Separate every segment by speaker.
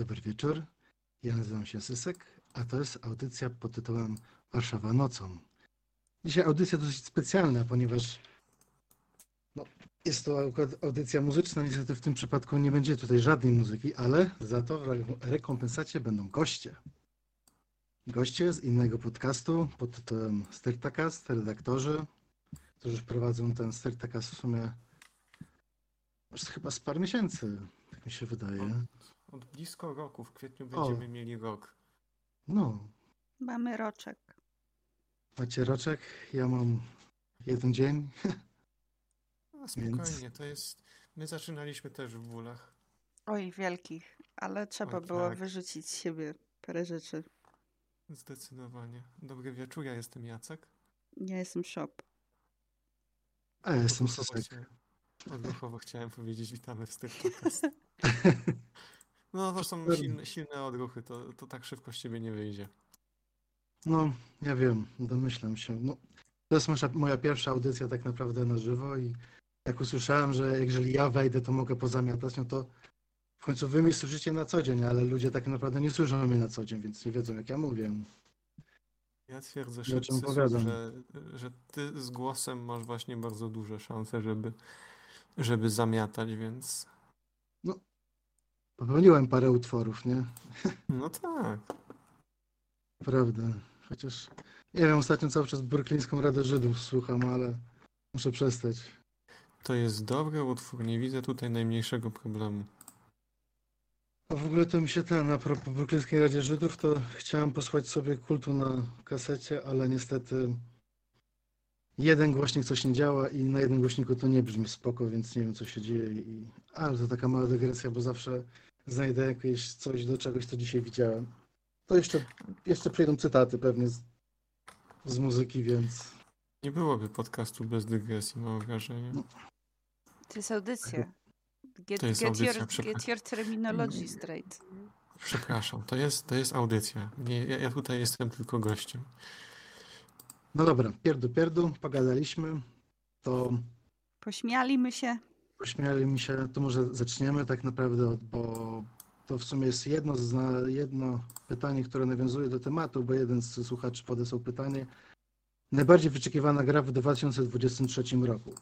Speaker 1: Dobry wieczór. Ja nazywam się Sysek, a to jest audycja pod tytułem Warszawa nocą. Dzisiaj audycja dosyć specjalna, ponieważ no, jest to audycja muzyczna. Niestety w tym przypadku nie będzie tutaj żadnej muzyki, ale za to w rekompensacie będą goście. Goście z innego podcastu pod tytułem Stertakast, redaktorzy, którzy prowadzą ten Stertakast w sumie już chyba z par miesięcy, tak mi się wydaje.
Speaker 2: Od, blisko roku, w kwietniu będziemy mieli rok.
Speaker 1: No,
Speaker 3: Mamy roczek.
Speaker 1: macie roczek, ja mam jeden dzień.
Speaker 2: A spokojnie, to jest... My zaczynaliśmy też w bólach.
Speaker 3: Oj, wielkich. Ale trzeba
Speaker 2: Oj,
Speaker 3: było
Speaker 2: tak.
Speaker 3: wyrzucić z siebie parę rzeczy.
Speaker 2: Zdecydowanie. Dobry wieczór, ja jestem Jacek.
Speaker 3: Ja jestem shop.
Speaker 1: A ja jestem
Speaker 2: Odruchowo
Speaker 1: Sosek.
Speaker 2: chciałem- Odruchowo chciałem powiedzieć witamy w stylu podcast. No to są silne, silne odruchy, to, to tak szybko z ciebie nie wyjdzie.
Speaker 1: No, ja wiem, domyślam się. No, to jest moja, moja pierwsza audycja tak naprawdę na żywo i jak usłyszałem, że jeżeli ja wejdę, to mogę pozamiatać, no to w końcu wy mnie słyszycie na co dzień, ale ludzie tak naprawdę nie słyszą mnie na co dzień, więc nie wiedzą jak ja mówię.
Speaker 2: Ja twierdzę, że, że, że ty z głosem masz właśnie bardzo duże szanse, żeby, żeby zamiatać, więc
Speaker 1: Popełniłem parę utworów, nie?
Speaker 2: no tak.
Speaker 1: Prawda. Chociaż nie wiem, ostatnio cały czas Brooklyńską Radę Żydów słucham, ale muszę przestać.
Speaker 2: To jest dobry utwór, nie widzę tutaj najmniejszego problemu.
Speaker 1: A w ogóle to mi się ten, a propos Brooklyńskiej Radzie Żydów, to chciałem posłuchać sobie kultu na kasecie, ale niestety jeden głośnik coś nie działa i na jednym głośniku to nie brzmi spoko, więc nie wiem co się dzieje. I... Ale to taka mała dygresja, bo zawsze znajdę jakieś coś do czegoś, co dzisiaj widziałem. To jeszcze, jeszcze przyjdą cytaty pewnie z, z muzyki, więc
Speaker 2: Nie byłoby podcastu bez dygresji, mam wrażenie.
Speaker 3: To jest audycja. Get,
Speaker 2: To jest
Speaker 3: get,
Speaker 2: audycja,
Speaker 3: your,
Speaker 2: przepraszam.
Speaker 3: get your terminology straight.
Speaker 2: Przepraszam, to jest, to jest audycja. Nie, ja, ja tutaj jestem tylko gościem.
Speaker 1: no dobra, pierdu, pierdu, pogadaliśmy, to
Speaker 3: Pośmialiśmy się.
Speaker 1: Pośmiali mi się, to może zaczniemy tak naprawdę, od- bo to w sumie jest jedno, jedno pytanie, które nawiązuje do tematu, bo jeden z słuchaczy podesłał pytanie. Najbardziej wyczekiwana gra w 2023 roku.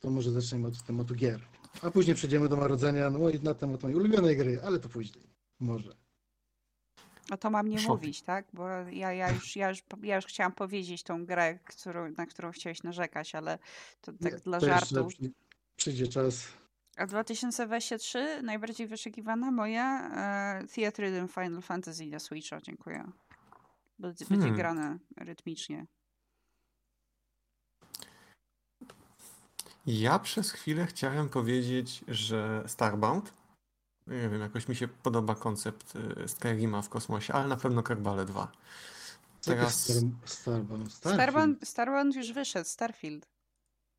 Speaker 1: To może zaczniemy od tematu gier. A później przejdziemy do Marodzenia, no i na temat mojej ulubionej gry, ale to później. Może.
Speaker 3: O to mam nie
Speaker 2: Shopping.
Speaker 3: mówić, tak? Bo ja, ja, już, ja, już, ja już chciałam powiedzieć tą grę, którą, na którą chciałeś narzekać, ale to tak
Speaker 1: Nie,
Speaker 3: dla
Speaker 1: to
Speaker 3: żartu.
Speaker 1: Przyjdzie czas.
Speaker 3: A 2023 najbardziej wyczekiwana moja e, Theatre Rhythm Final Fantasy na Switcha, dziękuję. Będzie, będzie
Speaker 2: Hmm.
Speaker 3: grane rytmicznie.
Speaker 2: Ja przez chwilę chciałem powiedzieć, że Starbound. Nie wiem, jakoś mi się podoba koncept y, Skyrima w kosmosie, ale na pewno Kerbale 2. Teraz.
Speaker 1: Star, Starbound.
Speaker 3: Starbound, Starbound już wyszedł, Starfield.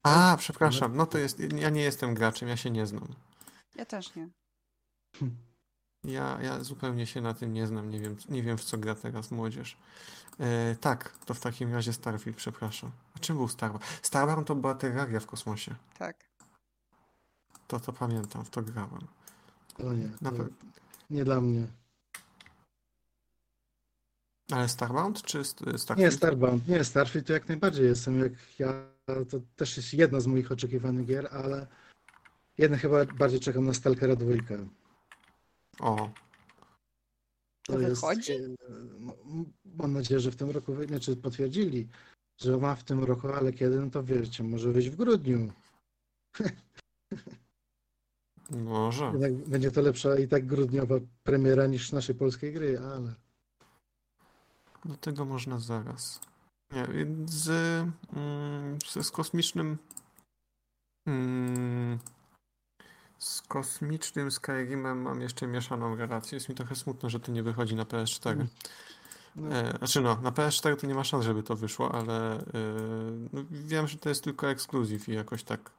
Speaker 2: A, przepraszam, no to jest. Ja nie jestem graczem, ja się nie znam.
Speaker 3: Ja też nie.
Speaker 2: Ja, ja zupełnie się na tym nie znam, nie wiem, nie wiem w co gra teraz młodzież. E, tak, to w takim razie Starfield, przepraszam. A czym był Starbound? Starbound to była terraria w kosmosie.
Speaker 3: Tak.
Speaker 2: To to pamiętam, w to grałem.
Speaker 1: O nie,
Speaker 2: pe-
Speaker 1: nie dla mnie.
Speaker 2: Ale Starbound czy St- Starfield?
Speaker 1: Nie, Starbound, nie, Starfield to jak najbardziej jestem, jak ja, to też jest jedna z moich oczekiwanych gier, ale jednak chyba bardziej czekam na Stalkera 2.
Speaker 2: O,
Speaker 3: To wychodzi?
Speaker 1: e, no, mam nadzieję, że w tym roku, znaczy potwierdzili, że ma w tym roku, ale kiedy, no to wiecie, może wyjść w grudniu.
Speaker 2: może.
Speaker 1: Jednak będzie to lepsza i tak grudniowa premiera niż naszej polskiej gry, ale
Speaker 2: Do tego można zaraz. Nie, z, mm, z, z kosmicznym. Mm, z kosmicznym Skyrimem mam jeszcze mieszaną relację. Jest mi trochę smutno, że to nie wychodzi na PS4.
Speaker 1: no,
Speaker 2: E, znaczy no, na PS4 to nie ma szans, żeby to wyszło, ale e, no, wiem, że to jest tylko ekskluzyw i jakoś tak.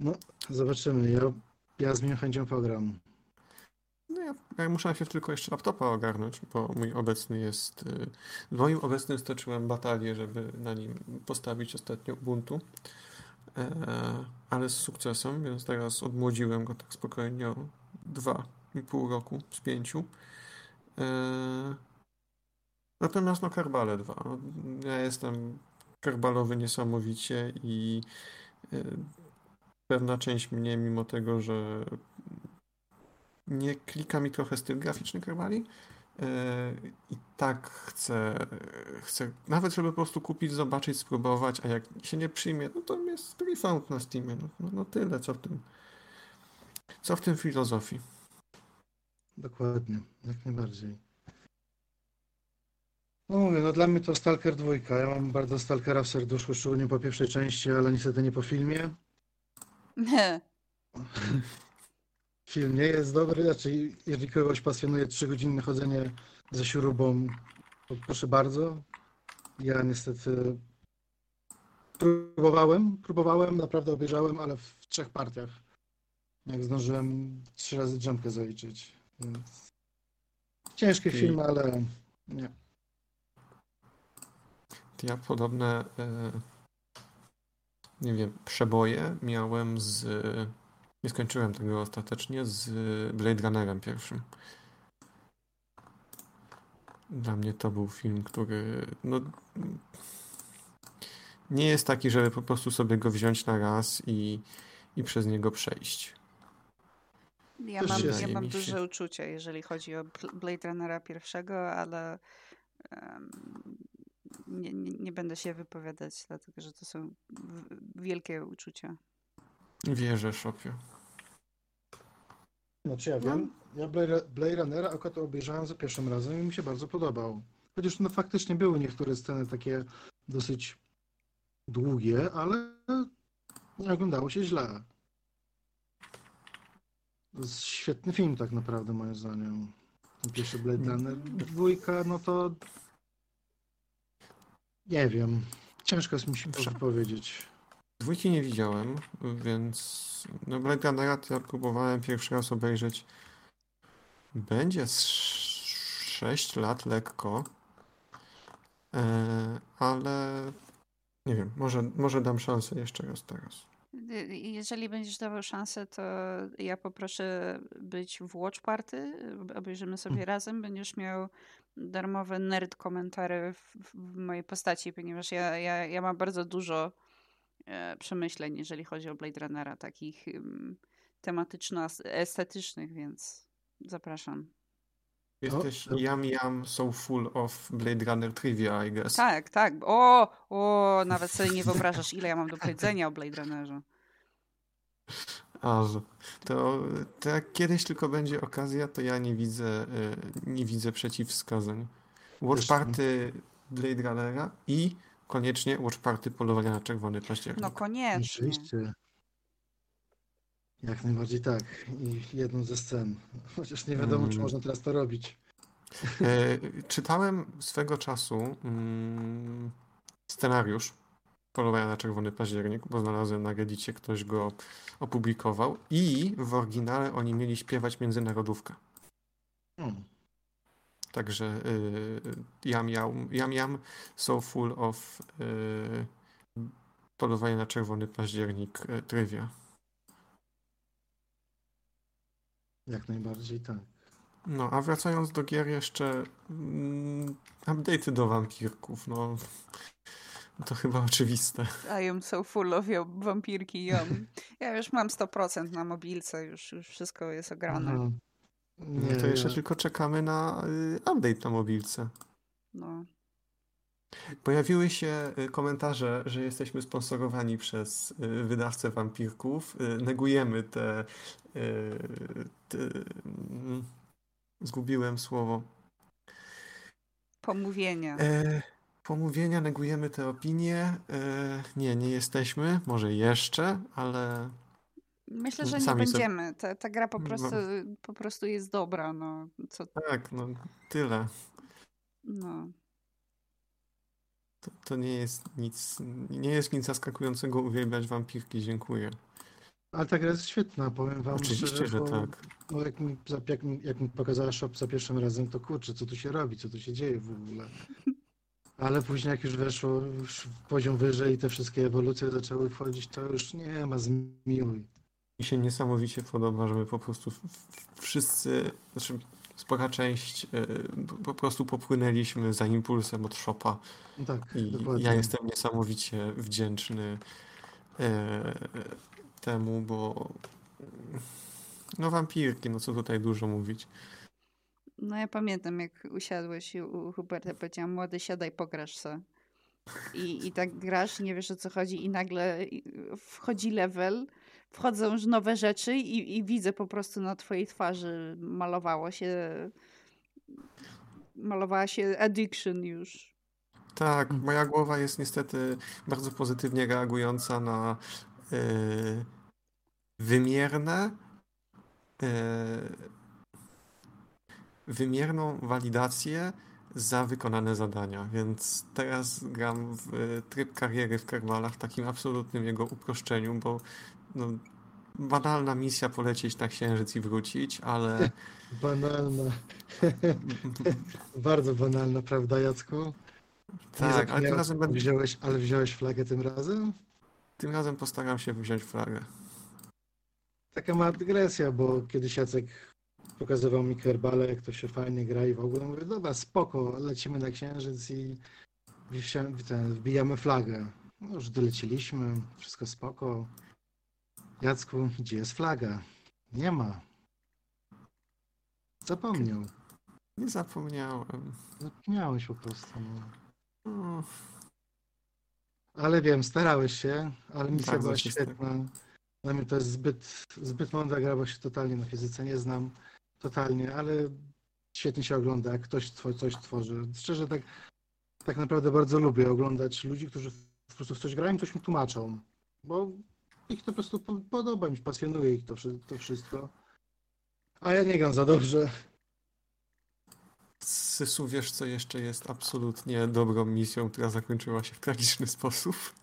Speaker 1: no zobaczymy. Ja, ja z miłą chęcią pogram.
Speaker 2: Ja, muszę najpierw tylko jeszcze laptopa ogarnąć, bo mój obecny jest. y, W moim obecnym stoczyłem batalię, żeby na nim postawić ostatnio Ubuntu. E, ale z sukcesem, więc teraz odmłodziłem go tak spokojnie o dwa, pół roku z pięciu. E, Natomiast no Kerbale 2. No, ja jestem kerbalowy niesamowicie i e, pewna część mnie, mimo tego, że nie klika mi trochę styl graficzny Kerbali, e, i tak chcę, chcę nawet żeby po prostu kupić, zobaczyć, spróbować, a jak się nie przyjmie, no to jest refund na Steamie. No, no, no tyle, co w tym co w tym filozofii.
Speaker 1: Dokładnie, jak najbardziej. No mówię, no dla mnie to Stalker 2. Ja mam bardzo Stalkera w serduszku, szczególnie po pierwszej części, ale niestety nie po filmie. Film nie jest dobry, znaczy jeżeli kogoś pasjonuje 3-godzinne chodzenie ze śrubą, to proszę bardzo. Ja niestety próbowałem, próbowałem, naprawdę obejrzałem, ale w trzech partiach. Jak zdążyłem trzy razy drzemkę zaliczyć. Więc ciężki
Speaker 2: I-
Speaker 1: film, ale nie.
Speaker 2: Ja podobne, e, nie wiem, przeboje miałem z. Nie skończyłem tego ostatecznie z Blade Runnerem pierwszym. Dla mnie to był film, który no, nie jest taki, żeby po prostu sobie go wziąć na raz i, i przez niego przejść.
Speaker 3: Ja mam, ja mam duże uczucia, jeżeli chodzi o Bl- Blade Runnera pierwszego, ale em, nie, nie, nie będę się wypowiadać, dlatego że to są wielkie uczucia.
Speaker 2: Wierzę, Szopie.
Speaker 1: Znaczy ja wiem, ja Blade, Blade Runnera akurat obejrzałem za pierwszym razem i mi się bardzo podobał. Chociaż no faktycznie były niektóre sceny takie dosyć długie, ale nie oglądało się źle. To jest świetny film tak naprawdę moim zdaniem. Ten pierwszy Blade Runner. Dwójka, no to nie wiem. Ciężko jest mi się powiedzieć.
Speaker 2: Dwójki nie widziałem, więc no Blade Runnera próbowałem pierwszy raz obejrzeć. Będzie z 6 lat lekko, e, ale nie wiem, może, może dam szansę jeszcze raz teraz.
Speaker 3: Jeżeli będziesz dawał szansę, to ja poproszę być w Watch Party, obejrzymy sobie razem. Będziesz miał darmowe nerd komentary w, w mojej postaci, ponieważ ja, ja, ja mam bardzo dużo przemyśleń, jeżeli chodzi o Blade Runnera, takich tematyczno-estetycznych, więc zapraszam.
Speaker 2: Jesteś yum yum so full of Blade Runner trivia, I guess.
Speaker 3: Tak, tak. O, o, nawet sobie nie wyobrażasz, ile ja mam do powiedzenia o Blade Runnerze.
Speaker 2: A, że- to, to jak kiedyś tylko będzie okazja, to ja nie widzę, e, nie widzę przeciwwskazań. Watch. Party Blade Runnera i koniecznie Watch Party Polowania na Czerwony Październik.
Speaker 3: No koniecznie.
Speaker 1: Oczywiście. Jak najbardziej tak. I jedną ze scen. Chociaż nie wiadomo, czy
Speaker 2: Mm.
Speaker 1: można teraz to robić.
Speaker 2: E, czytałem swego czasu mm, scenariusz Polowania na Czerwony Październik, bo znalazłem na Reddicie, ktoś go opublikował i w oryginale oni mieli śpiewać międzynarodówkę.
Speaker 1: Hmm.
Speaker 2: Także y, Yam Yam, Yam Yam so full of y, Polowanie na Czerwony Październik y, trivia.
Speaker 1: Jak najbardziej tak.
Speaker 2: No, a wracając do gier jeszcze mm, update'y do wampirków, no to chyba oczywiste.
Speaker 3: I am so full of your wampirki yum. Ja już mam 100% na mobilce, już, już wszystko jest ograne.
Speaker 2: No
Speaker 1: Nie,
Speaker 2: to jeszcze tylko czekamy na y, update na mobilce.
Speaker 3: No.
Speaker 2: Pojawiły się y, komentarze, że jesteśmy sponsorowani przez y, wydawcę wampirków. Negujemy te, te. mm, Zgubiłem słowo.
Speaker 3: Pomówienia.
Speaker 2: E, pomówienia, negujemy te opinie. E, nie, nie jesteśmy. Może jeszcze, ale
Speaker 3: Myślę, że nie
Speaker 2: sami sobie-
Speaker 3: będziemy. Ta, ta gra po
Speaker 2: No.
Speaker 3: prostu, po prostu jest dobra. No. Co,
Speaker 2: tak, no tyle.
Speaker 3: no.
Speaker 2: To, to nie jest nic, nie jest nic zaskakującego uwielbiać wampirki. Dziękuję.
Speaker 1: Ale ta gra jest świetna, powiem wam
Speaker 2: Oczywiście,
Speaker 1: szczerze,
Speaker 2: że
Speaker 1: bo,
Speaker 2: tak.
Speaker 1: No jak, mi, jak, mi, jak mi pokazała shop za pierwszym razem, to kurczę, co tu się robi, co tu się dzieje w ogóle. Ale później jak już weszło już poziom wyżej i te wszystkie ewolucje zaczęły wchodzić, to już nie ma zmiłuj.
Speaker 2: Mi się niesamowicie podoba, że my po prostu wszyscy, znaczy spora część e, po prostu popłynęliśmy za impulsem od Shopa
Speaker 1: No tak,
Speaker 2: i
Speaker 1: dokładnie.
Speaker 2: ja jestem niesamowicie wdzięczny e, temu, bo no wampirki, no co tutaj dużo mówić.
Speaker 3: No ja pamiętam, jak usiadłeś i u Huberta powiedziałam, młody, siadaj, pograsz se. I, I tak grasz, nie wiesz o co chodzi i nagle wchodzi level, wchodzą już nowe rzeczy i, i widzę po prostu na twojej twarzy malowało się malowała się addiction już.
Speaker 2: Tak, moja głowa jest niestety bardzo pozytywnie reagująca na e, wymierne, e, wymierną walidację za wykonane zadania. Więc teraz gram w tryb kariery w Kerwalach w takim absolutnym jego uproszczeniu, bo no, banalna misja polecieć na księżyc i wrócić, ale
Speaker 1: Banalna. Bardzo banalna, prawda, Jacku?
Speaker 2: Tak, ale tym razem, będę,
Speaker 1: wziąłeś, ale wziąłeś flagę tym razem?
Speaker 2: tym razem postaram się wziąć flagę.
Speaker 1: Taka mała dygresja, bo kiedyś Jacek pokazywał mi kerbale, jak to się fajnie gra i w ogóle mówię, dobra, spoko, lecimy na księżyc i wbijamy flagę. No już doleciliśmy, wszystko spoko. Jacku, gdzie jest flaga? Nie ma. Zapomniał.
Speaker 2: Nie zapomniałem.
Speaker 1: Zapomniałeś po prostu. No.
Speaker 2: Mm.
Speaker 1: Ale wiem, starałeś się, ale misja
Speaker 2: Bardzo
Speaker 1: była świetna. Dla mnie to jest zbyt, zbyt mądra gra, bo się totalnie na fizyce nie znam. Totalnie, ale świetnie się ogląda, jak ktoś coś tworzy. Szczerze, tak, tak naprawdę bardzo lubię oglądać ludzi, którzy po prostu w coś grają i coś mi tłumaczą. Bo ich to po prostu po- podoba mi, się, pasjonuje ich to, to wszystko. A ja nie gram za dobrze.
Speaker 2: Sysu, wiesz co jeszcze jest absolutnie dobrą misją, która zakończyła się w tragiczny sposób?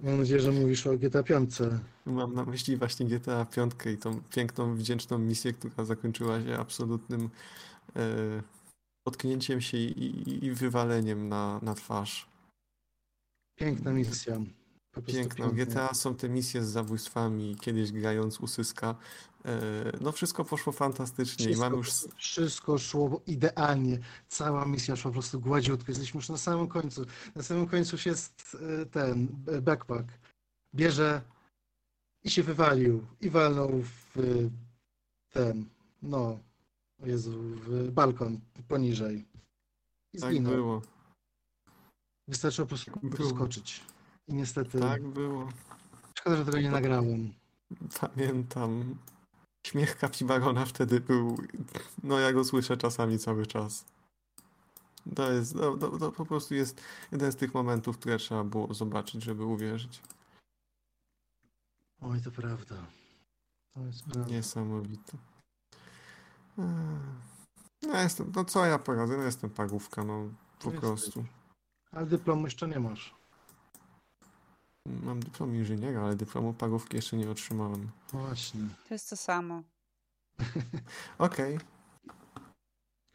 Speaker 1: Mam nadzieję, że mówisz o GTA 5.
Speaker 2: Mam na myśli właśnie GTA 5 i tą piękną, wdzięczną misję, która zakończyła się absolutnym e, potknięciem się i, i, i wywaleniem na, na twarz.
Speaker 1: Piękna misja.
Speaker 2: Piękną.
Speaker 1: piękna.
Speaker 2: GTA są te misje z zabójstwami, kiedyś grając u Syska. E, no wszystko poszło fantastycznie i mam
Speaker 1: Wszystko,
Speaker 2: już
Speaker 1: wszystko szło idealnie. Cała misja szła po prostu gładziutko. Jesteśmy już na samym końcu. Na samym końcu już jest e, ten e, backpack. Bierze i się wywalił. I walnął w ten, no, Jezu, w balkon poniżej. I
Speaker 2: tak
Speaker 1: zginął.
Speaker 2: było.
Speaker 1: Wystarczyło po prostu
Speaker 2: Było.
Speaker 1: I niestety,
Speaker 2: Tak było.
Speaker 1: szkoda, że tego nie nagrałem.
Speaker 2: Pamiętam. Śmiech kapibarona wtedy był. No, ja go słyszę czasami cały czas. To jest. To, to, to po prostu jest jeden z tych momentów, które trzeba było zobaczyć, żeby uwierzyć.
Speaker 1: Oj, to prawda. To jest prawda.
Speaker 2: Niesamowite. Ech. No, jestem. No, co ja poradzę? No, jestem parówka, no. Po
Speaker 1: No
Speaker 2: prostu.
Speaker 1: Ale dyplomu jeszcze nie masz.
Speaker 2: Mam dyplom inżyniera, ale dyplomu parówki jeszcze nie otrzymałem.
Speaker 1: No właśnie.
Speaker 3: To jest to samo.
Speaker 2: Okej.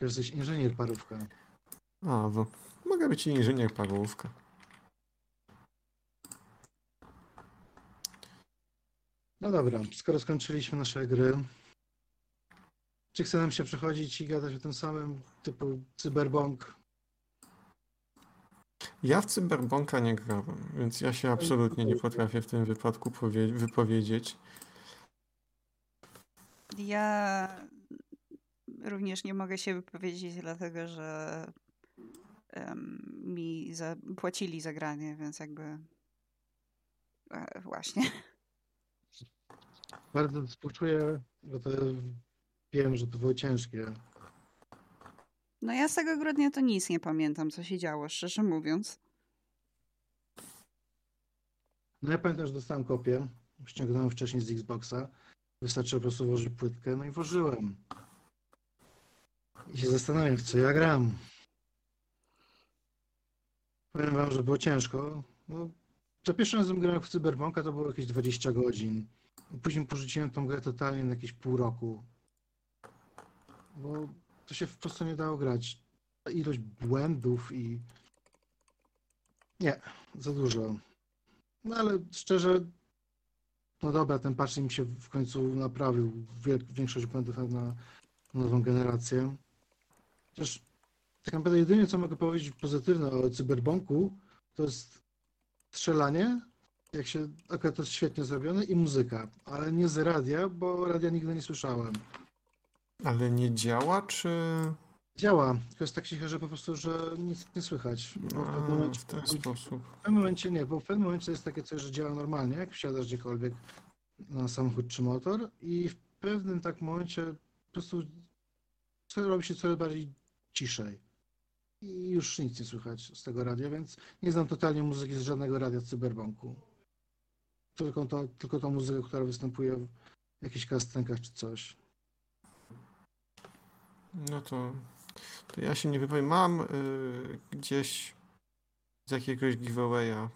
Speaker 1: Jesteś inżynier parówka.
Speaker 2: A, bo mogę być inżynier parówka.
Speaker 1: No dobra, skoro skończyliśmy nasze gry, czy chce nam się przechodzić i gadać o tym samym typu cyberbong?
Speaker 2: Ja w Cyberbonka nie grałem, więc ja się absolutnie nie potrafię w tym wypadku powie- wypowiedzieć.
Speaker 3: Ja również nie mogę się wypowiedzieć, dlatego że em, mi za, płacili za granie, więc jakby e, właśnie.
Speaker 1: Bardzo współczuję, bo to wiem, że to było ciężkie.
Speaker 3: No ja z tego grudnia to nic nie pamiętam, co się działo, szczerze mówiąc.
Speaker 1: No ja pamiętam, że dostałem kopię, ściągnąłem wcześniej z Xboxa, wystarczy po prostu włożyć płytkę, no i włożyłem. I się zastanawiam, w co ja gram. Powiem wam, że było ciężko. No, za pierwszym razem grałem w Cyberbonka to było jakieś 20 godzin. Później porzuciłem tą grę totalnie na jakieś pół roku. Bo to się po prostu nie dało grać. Ilość błędów i... Nie, za dużo. No ale szczerze, no dobra, ten patch im się w końcu naprawił większość błędów na, nową generację. Chociaż tak naprawdę jedynie co mogę powiedzieć pozytywne o Cyberpunku to jest strzelanie, jak się, akurat to jest świetnie zrobione i muzyka, ale nie z radia, bo radia nigdy nie słyszałem.
Speaker 2: Ale nie działa, czy...
Speaker 1: Działa, tylko jest tak cicho, że po prostu, że nic nie słychać. Bo w pewnym
Speaker 2: A,
Speaker 1: momencie,
Speaker 2: w ten sposób.
Speaker 1: w pewnym momencie nie, bo w pewnym momencie jest takie coś, że działa normalnie, jak wsiadasz gdziekolwiek na samochód czy motor i w pewnym tak momencie po prostu co- robi się coraz bardziej ciszej. I już nic nie słychać z tego radia, więc nie znam totalnie muzyki z żadnego radia w Cyberbanku. Tylko, to, tylko tą muzykę, która występuje w jakichś kastenkach czy coś.
Speaker 2: No to, to ja się nie wypowiem. Mam y, gdzieś z jakiegoś giveawaya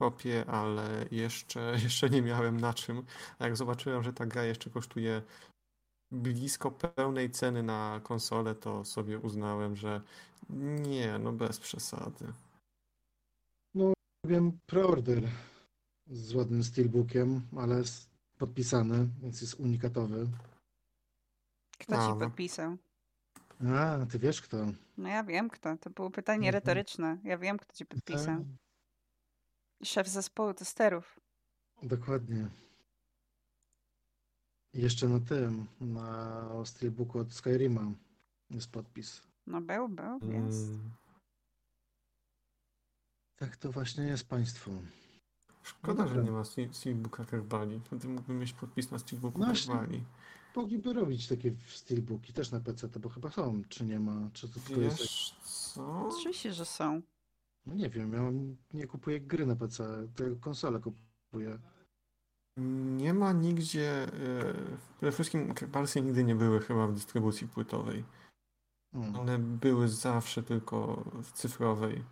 Speaker 2: kopię, ale jeszcze, jeszcze nie miałem na czym. A jak zobaczyłem, że ta gra jeszcze kosztuje blisko pełnej ceny na konsolę, to sobie uznałem, że nie, no bez przesady.
Speaker 1: Wiem preorder z ładnym steelbookiem, ale podpisany, więc jest unikatowy.
Speaker 3: Kto ci
Speaker 2: no.
Speaker 3: podpisał?
Speaker 1: A, ty wiesz kto.
Speaker 3: No ja wiem kto. To było pytanie
Speaker 1: Mhm.
Speaker 3: retoryczne. Ja wiem kto ci podpisał.
Speaker 1: A,
Speaker 3: Szef zespołu testerów.
Speaker 1: dokładnie. Jeszcze na tym, na steelbooku od Skyrima jest podpis.
Speaker 3: No był, był, jest.
Speaker 2: Mm,
Speaker 1: Tak to właśnie jest państwo.
Speaker 2: Szkoda,
Speaker 1: No
Speaker 2: że nie ma Steel- Steelbooka Kerbali. Wtedy mógłbym mieć podpis na Steelbooku
Speaker 1: No.
Speaker 2: Kerbali.
Speaker 1: Mogliby robić takie steelbooki też na PC, bo chyba są, czy nie ma, czy to tylko jest...
Speaker 2: Wiesz co?
Speaker 3: Oczywiście, że są.
Speaker 1: No nie wiem, ja nie kupuję gry na PC, tylko konsolę kupuję.
Speaker 2: Nie ma nigdzie. y, Przede wszystkim Kerbalsy nigdy nie były chyba w dystrybucji płytowej.
Speaker 1: Hmm.
Speaker 2: One były zawsze tylko w cyfrowej.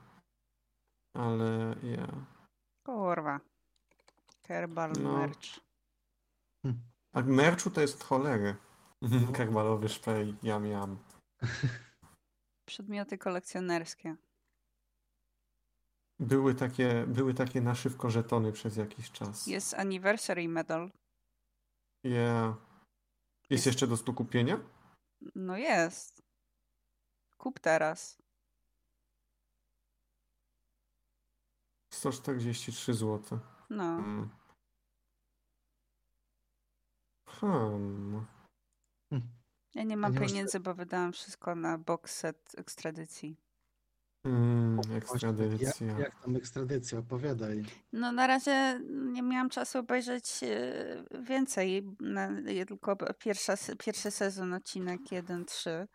Speaker 2: Ale ja.
Speaker 3: Kurwa. Kerbal
Speaker 2: No.
Speaker 3: merch.
Speaker 2: A merchu to jest cholery.
Speaker 1: No.
Speaker 2: Kerbalowy szpej, jam jam.
Speaker 3: Przedmioty kolekcjonerskie.
Speaker 2: Były takie, były takie na szybko żetony przez jakiś czas.
Speaker 3: Jest anniversary medal.
Speaker 2: Yeah. Jest
Speaker 3: Jest-
Speaker 2: jeszcze do stu kupienia?
Speaker 3: No jest. Kup teraz.
Speaker 2: 143 zł.
Speaker 3: No.
Speaker 2: Hmm. Hmm.
Speaker 3: Ja nie mam
Speaker 1: nie masz-
Speaker 3: pieniędzy, bo wydałam wszystko na box set ekstradycji.
Speaker 2: Mm, ekstradycja.
Speaker 1: Jak, jak tam ekstradycja? Opowiadaj.
Speaker 3: No na razie nie miałam czasu obejrzeć e, więcej. Na, tylko pierwsza, pierwszy sezon, odcinek 1-3.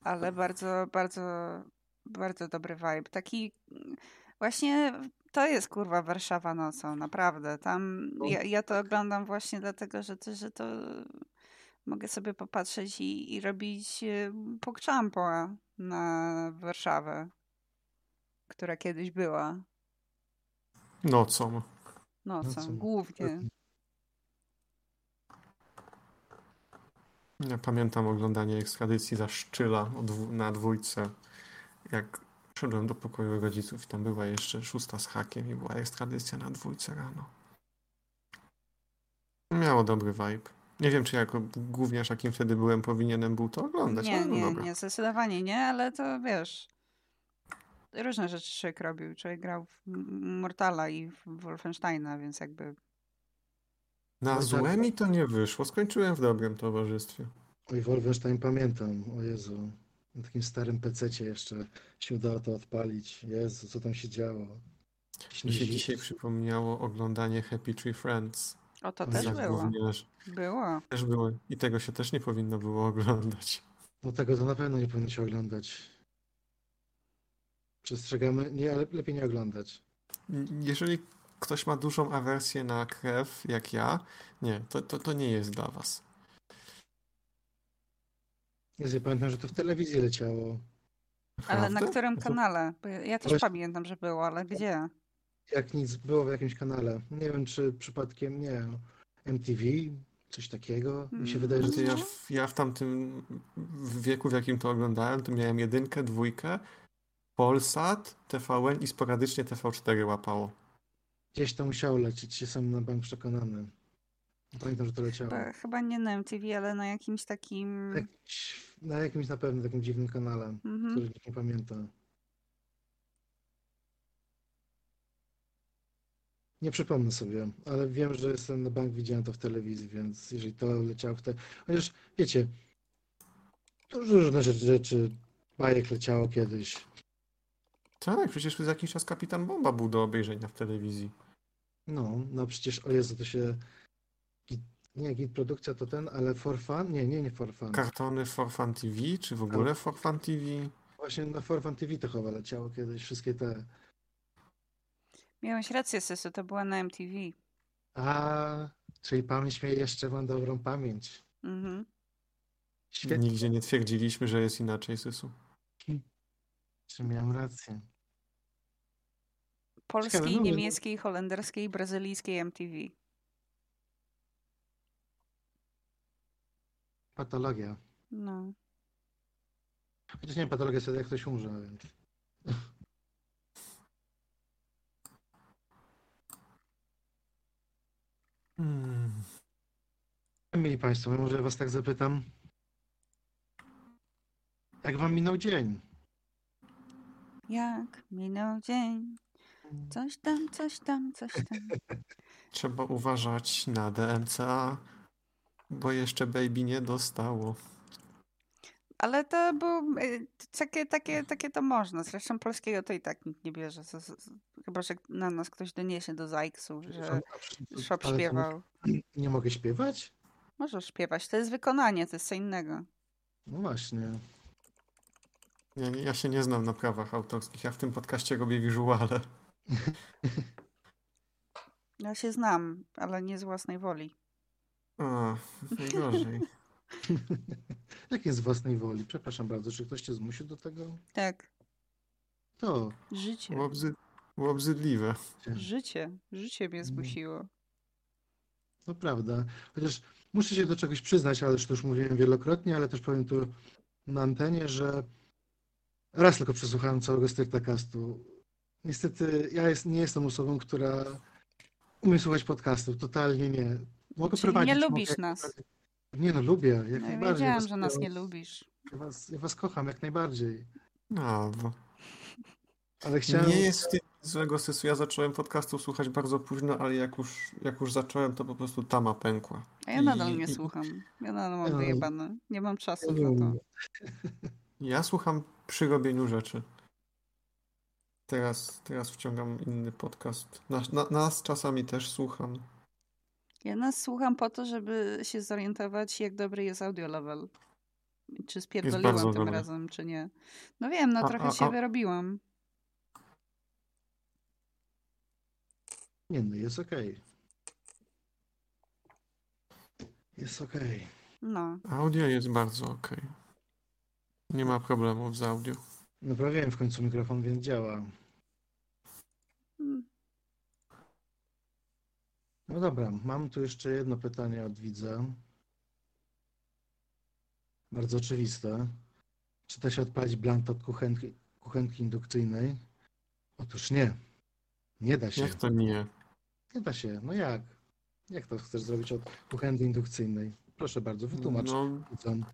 Speaker 3: Ale bardzo, bardzo, bardzo dobry vibe. Taki mm, właśnie to jest kurwa Warszawa nocą, naprawdę. Tam ja, ja to oglądam właśnie dlatego, że to, że to mogę sobie popatrzeć i, i robić e, pokczampo na Warszawę, która kiedyś była.
Speaker 2: Nocą.
Speaker 3: Nocą,
Speaker 1: Nocą,
Speaker 3: głównie.
Speaker 2: Ja pamiętam oglądanie ekstradycji za Szczyla na dwójce. Jak szedłem do pokoju rodziców i tam była jeszcze szósta z hakiem i była ekstradycja na dwójce rano. Miało dobry vibe. Nie wiem, czy jako gówniarz, jakim wtedy byłem, powinienem był to oglądać,
Speaker 3: Nie,
Speaker 2: no
Speaker 3: nie,
Speaker 2: dobra.
Speaker 3: nie, zdecydowanie nie, ale to wiesz. Różne rzeczy człowiek robił. Człowiek grał w Mortala i w Wolfensteina, więc jakby.
Speaker 2: Na złe mi to nie wyszło. Skończyłem w dobrym towarzystwie.
Speaker 1: Oj, Wolfenstein pamiętam, o Jezu. Na takim starym pececie jeszcze się udało to odpalić. Jezu, co tam się działo.
Speaker 2: Mi się dzisiaj przypomniało oglądanie Happy Tree Friends.
Speaker 3: O, to też było. Było.
Speaker 2: Też było. I tego się też nie powinno było oglądać.
Speaker 1: No tego to na pewno nie powinno się oglądać. Przestrzegamy, nie, ale lepiej nie oglądać.
Speaker 2: Jeżeli ktoś ma dużą awersję na krew, jak ja, nie, to, to, to nie jest dla was.
Speaker 1: Jezu, ja pamiętam, że to w telewizji leciało.
Speaker 3: Ale na którym
Speaker 2: No to-
Speaker 3: kanale? Bo ja ja też
Speaker 1: Właśnie-
Speaker 3: pamiętam, że było, ale gdzie?
Speaker 1: Jak nic było w jakimś kanale. Nie wiem, czy przypadkiem, nie MTV, coś takiego. Mi się
Speaker 3: Mm.
Speaker 1: wydaje, że
Speaker 2: Znaczy ja, w, ja w tamtym w wieku, w jakim to oglądałem, to miałem jedynkę, dwójkę, Polsat, TVN i sporadycznie TV4 łapało.
Speaker 1: Gdzieś to musiało lecieć, jestem na bank przekonany. Pamiętam, że to leciało.
Speaker 3: Chyba, chyba nie na MTV, ale na jakimś takim...
Speaker 1: Na jakimś, na jakimś na pewno takim dziwnym kanale,
Speaker 3: Mhm.
Speaker 1: który nikt nie pamięta. Nie przypomnę sobie, ale wiem, że jestem na bank, widziałem to w telewizji, więc jeżeli to leciało w te... Chociaż wiecie, dużo różne rzeczy, rzeczy, bajek leciało kiedyś.
Speaker 2: Tak, przecież za jakiś czas Kapitan Bomba był do obejrzenia w telewizji.
Speaker 1: No, no przecież, o Jezu, to się... Nie, Git Produkcja to ten, ale For Fun? Nie, nie, nie For Fun.
Speaker 2: Kartony For Fun TV, czy w ogóle For Fun TV?
Speaker 1: Właśnie na For Fun TV to chyba leciało kiedyś, wszystkie te...
Speaker 3: Miałeś rację, Sysu, to była na MTV.
Speaker 1: A, czyli pamięć mnie jeszcze ma dobrą pamięć.
Speaker 3: Mhm.
Speaker 1: Świetnie,
Speaker 2: Nigdzie nie twierdziliśmy, że jest inaczej, Sysu.
Speaker 1: czy miałem rację.
Speaker 3: Polskiej,
Speaker 1: no.
Speaker 3: niemieckiej, holenderskiej, brazylijskiej MTV.
Speaker 1: Patologia.
Speaker 3: No.
Speaker 1: Chociaż nie patologia jest wtedy, jak ktoś umrze, więc...
Speaker 2: Hmm.
Speaker 1: Mili Państwo, może Was tak zapytam. Jak Wam minął dzień?
Speaker 3: Jak minął dzień. Coś tam, coś tam, coś tam.
Speaker 2: Trzeba uważać na DMCA, bo jeszcze Baby nie dostało.
Speaker 3: Ale to był. y, Takie, takie, takie to można. Zresztą polskiego to i tak nikt nie bierze. Z- z- z- Chyba, że na nas ktoś doniesie do Zajksu, że Szop śpiewał.
Speaker 1: Nie mogę śpiewać?
Speaker 3: Możesz śpiewać. To jest wykonanie, to jest co innego.
Speaker 1: No właśnie.
Speaker 2: Ja, nie- ja się nie znam na prawach autorskich, ja w tym podcaście robię wizuale.
Speaker 3: Ja się znam, ale nie z własnej woli.
Speaker 2: A, najgorzej.
Speaker 1: Jak jest z własnej woli? Przepraszam bardzo, czy ktoś Cię zmusił do tego?
Speaker 3: Tak.
Speaker 1: To.
Speaker 3: Życie.
Speaker 2: Było, obzy... było obrzydliwe.
Speaker 3: Życie. Życie mnie
Speaker 1: Mm.
Speaker 3: zmusiło.
Speaker 1: No prawda. Chociaż muszę się do czegoś przyznać, ale już to już mówiłem wielokrotnie, ale też powiem tu na antenie, że raz tylko przesłuchałem całego Strictacastu. Niestety ja jest, nie jestem osobą, która umie słuchać podcastów. Totalnie nie. Mogę
Speaker 3: Czyli
Speaker 1: prowadzić.
Speaker 3: nie
Speaker 1: mogę
Speaker 3: lubisz
Speaker 1: jak
Speaker 3: nas.
Speaker 1: Nie no, lubię. Jak
Speaker 3: No,
Speaker 1: najbardziej.
Speaker 3: wiedziałam,
Speaker 1: Was-
Speaker 3: że nas nie lubisz.
Speaker 1: Ja was, ja was kocham jak najbardziej.
Speaker 2: No, bo
Speaker 1: Ale chciałem...
Speaker 2: nie jest w tym złego sensu. Ja zacząłem podcastów słuchać bardzo późno, ale jak już, jak już zacząłem, to po prostu tama pękła.
Speaker 3: A ja
Speaker 2: I-
Speaker 3: nadal nie
Speaker 2: i-
Speaker 3: słucham. Ja nadal mam wyjebane. Nie mam czasu na to.
Speaker 2: Ja słucham przy robieniu rzeczy. Teraz, teraz wciągam inny podcast. Nas, na, nas czasami też słucham.
Speaker 3: Ja nas słucham po to, żeby się zorientować, jak dobry jest audio level. Czy spierdoliłam tym
Speaker 2: dobry.
Speaker 3: razem, czy nie. No wiem, no
Speaker 2: A-
Speaker 3: trochę
Speaker 2: a-
Speaker 3: się
Speaker 2: a-
Speaker 3: wyrobiłam.
Speaker 1: Nie no, jest okej. Jest okej.
Speaker 3: No.
Speaker 2: Audio jest bardzo ok. Nie ma problemów z audio.
Speaker 1: Naprawiłem w końcu mikrofon, więc działa.
Speaker 3: Mm,
Speaker 1: No dobra, mam tu jeszcze jedno pytanie od widza. Bardzo oczywiste. Czy da się odpalić blant od kuchenki, kuchenki indukcyjnej? Otóż nie. Nie da się.
Speaker 2: Jak to nie?
Speaker 1: Nie da się. No jak? Jak to chcesz zrobić od kuchenki indukcyjnej? Proszę bardzo, wytłumacz
Speaker 2: No,
Speaker 1: widzom.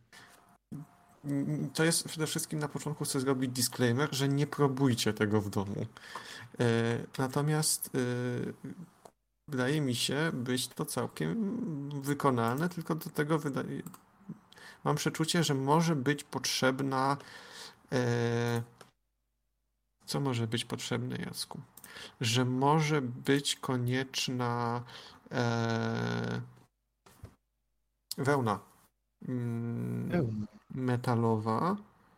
Speaker 2: To jest przede wszystkim na początku chcę zrobić disclaimer, że nie próbujcie tego w domu. E, Natomiast e, wydaje mi się być to całkiem wykonalne, tylko do tego wydaje, mam przeczucie, że może być potrzebna. e, Co może być potrzebne, Jacku? Że może być konieczna e, wełna. Mm, metalowa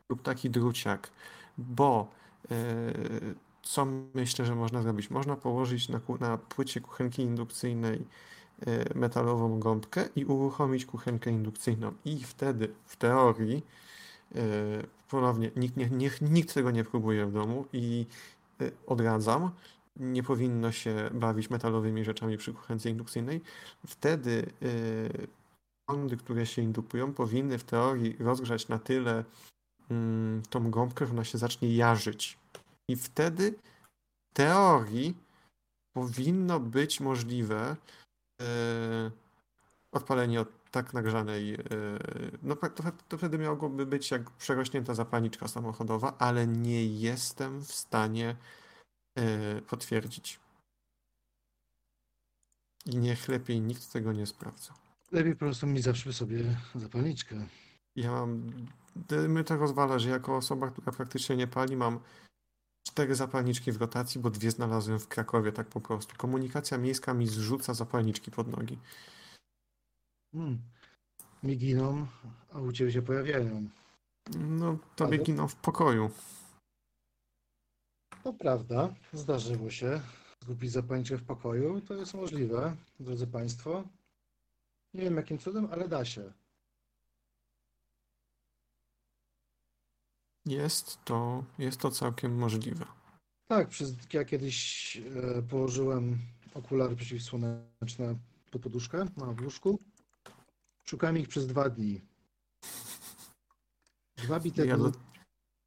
Speaker 2: lub taki druciak, bo e, co myślę, że można zrobić? Można położyć na, na płycie kuchenki indukcyjnej e, metalową gąbkę i uruchomić kuchenkę indukcyjną. I wtedy, w teorii, e, ponownie, nikt, nie, nikt tego nie próbuje w domu i e, odradzam, nie powinno się bawić metalowymi rzeczami przy kuchence indukcyjnej. Wtedy prądy, które się indukują, powinny w teorii rozgrzać na tyle mm, tą gąbkę, że ona się zacznie jarzyć. I wtedy w teorii powinno być możliwe e, odpalenie od tak nagrzanej. e, No to, to wtedy miałoby być jak przerośnięta zapalniczka samochodowa, ale nie jestem w stanie e, potwierdzić. I niech lepiej nikt tego nie sprawdza.
Speaker 1: Lepiej po prostu mieć zawsze sobie zapalniczkę.
Speaker 2: Ja mam. My to rozwala, że jako osoba, która praktycznie nie pali, mam cztery zapalniczki w rotacji, bo dwie znalazłem w Krakowie, tak po prostu. Komunikacja miejska mi zrzuca zapalniczki pod nogi.
Speaker 1: Hmm. Mi giną, a u ciebie się pojawiają.
Speaker 2: No, tobie
Speaker 1: Ale-
Speaker 2: giną w pokoju.
Speaker 1: To prawda, zdarzyło się zgubić zapalniczkę w pokoju. To jest możliwe, drodzy Państwo. Nie wiem jakim cudem, ale da się.
Speaker 2: Jest to, jest to całkiem możliwe.
Speaker 1: Tak, przez, ja kiedyś e, położyłem okulary przeciwsłoneczne pod poduszkę na łóżku. Szukałem ich przez dwa dni. Dwa bite
Speaker 2: Ja
Speaker 1: dni,
Speaker 2: do-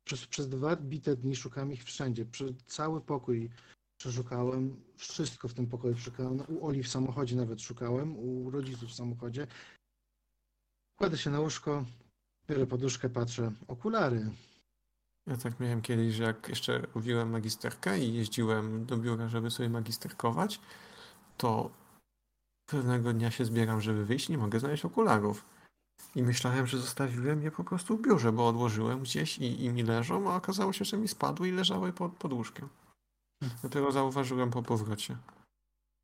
Speaker 1: przez, przez dwa bite dni szukałem ich wszędzie. Prze, cały pokój przeszukałem. Wszystko w tym pokoju szukałem. U Oli w samochodzie nawet szukałem. U rodziców w samochodzie. Kładę się na łóżko, biorę poduszkę, patrzę. Okulary.
Speaker 2: Ja tak miałem kiedyś, że jak jeszcze robiłem magisterkę i jeździłem do biura, żeby sobie magisterkować, to pewnego dnia się zbieram, żeby wyjść, nie mogę znaleźć okularów. I myślałem, że zostawiłem je po prostu w biurze, bo odłożyłem gdzieś i, i mi leżą, a okazało się, że mi spadły i leżały pod, pod łóżkiem. Dopiero zauważyłem po powrocie.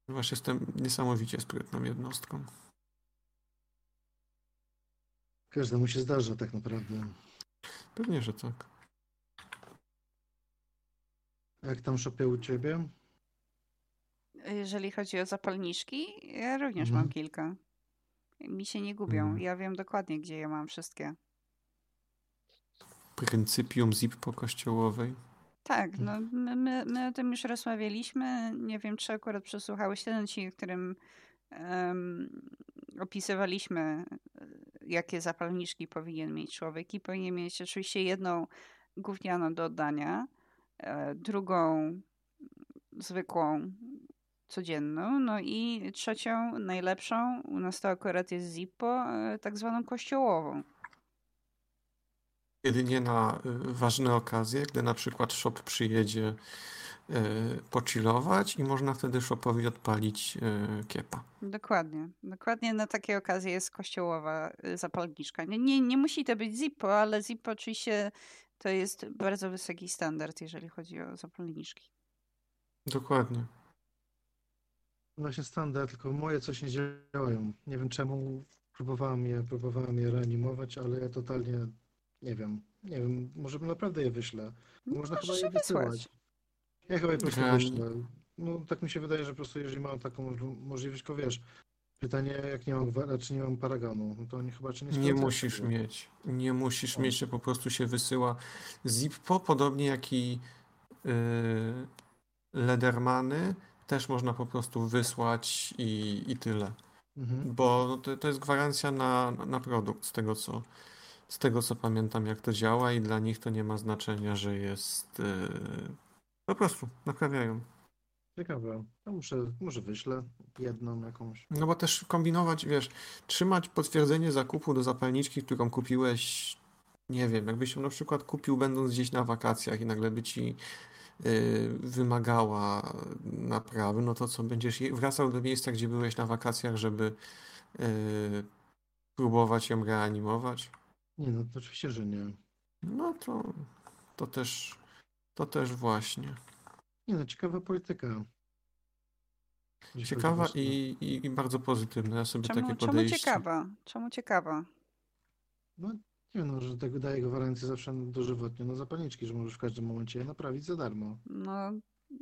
Speaker 2: Ponieważ jestem niesamowicie sprytną jednostką.
Speaker 1: Każdemu się zdarza tak naprawdę.
Speaker 2: Pewnie, że tak.
Speaker 1: Jak tam szopie u ciebie?
Speaker 3: Jeżeli chodzi o zapalniczki, ja również
Speaker 1: Mhm.
Speaker 3: mam kilka. Mi się nie gubią.
Speaker 2: Mhm.
Speaker 3: Ja wiem dokładnie, gdzie je mam wszystkie.
Speaker 2: Pryncypium zip kościołowej.
Speaker 3: Tak, no my, my, my o tym już rozmawialiśmy. Nie wiem, czy akurat przesłuchałeś ten odcinek, w którym em, opisywaliśmy, e, jakie zapalniczki powinien mieć człowiek. I powinien mieć oczywiście jedną gównianą do oddania, drugą zwykłą, codzienną, no i trzecią, najlepszą, u nas to akurat jest Zippo, e, tak zwaną kościołową.
Speaker 2: Jedynie na y, ważne okazje, gdy na przykład shop przyjedzie pochillować i można wtedy shopowi odpalić kiepa.
Speaker 3: Dokładnie. Dokładnie na takie okazje jest kościołowa zapalniczka. Nie, nie, nie musi to być Zippo, ale Zippo oczywiście to jest bardzo wysoki standard, jeżeli chodzi o zapalniczki.
Speaker 2: Dokładnie.
Speaker 1: Właśnie standard, tylko moje coś nie działają. Nie wiem czemu. Próbowałem je, próbowałem je reanimować, ale ja totalnie nie wiem. Nie wiem, może naprawdę je wyślę.
Speaker 3: No,
Speaker 1: Można chyba
Speaker 3: możesz
Speaker 1: je
Speaker 3: je wysłać.
Speaker 1: wysyłać. Ja chyba je po prostu wyślę. No tak mi się wydaje, że po prostu jeżeli mam taką możl- możliwość, tylko wiesz, pytanie jak nie mam czy nie mam paragonu, no to oni chyba czy nie
Speaker 2: Nie musisz
Speaker 1: tego.
Speaker 2: mieć. Nie musisz
Speaker 1: O.
Speaker 2: mieć, że po prostu się wysyła Zippo, podobnie jak i y, Ledermany. Też można po prostu wysłać i, i tyle.
Speaker 1: Mhm.
Speaker 2: Bo to, to jest gwarancja na, na produkt, z tego co, z tego co pamiętam, jak to działa, i dla nich to nie ma znaczenia, że jest. Yy, po prostu naprawiają.
Speaker 1: Ciekawe. No muszę, może wyślę jedną jakąś.
Speaker 2: No bo też kombinować, wiesz, trzymać potwierdzenie zakupu do zapalniczki, którą kupiłeś, nie wiem, jakbyś ją na przykład kupił będąc gdzieś na wakacjach i nagle by ci yy, wymagała naprawy, no to co, będziesz wracał do miejsca, gdzie byłeś na wakacjach, żeby yy, próbować ją reanimować?
Speaker 1: Nie no, to oczywiście, że nie.
Speaker 2: No to, to też, to też właśnie.
Speaker 1: Nie no, ciekawa polityka.
Speaker 2: Ciekawa
Speaker 1: właśnie-
Speaker 2: i, i, i bardzo pozytywna. Ja sobie
Speaker 3: Czemu,
Speaker 2: takie
Speaker 3: czemu
Speaker 2: podejście.
Speaker 3: ciekawa? Czemu ciekawa?
Speaker 1: No nie no, że tego daje gwarancję zawsze dożywotnie na zapalniczki, że możesz w każdym momencie je naprawić za darmo.
Speaker 3: No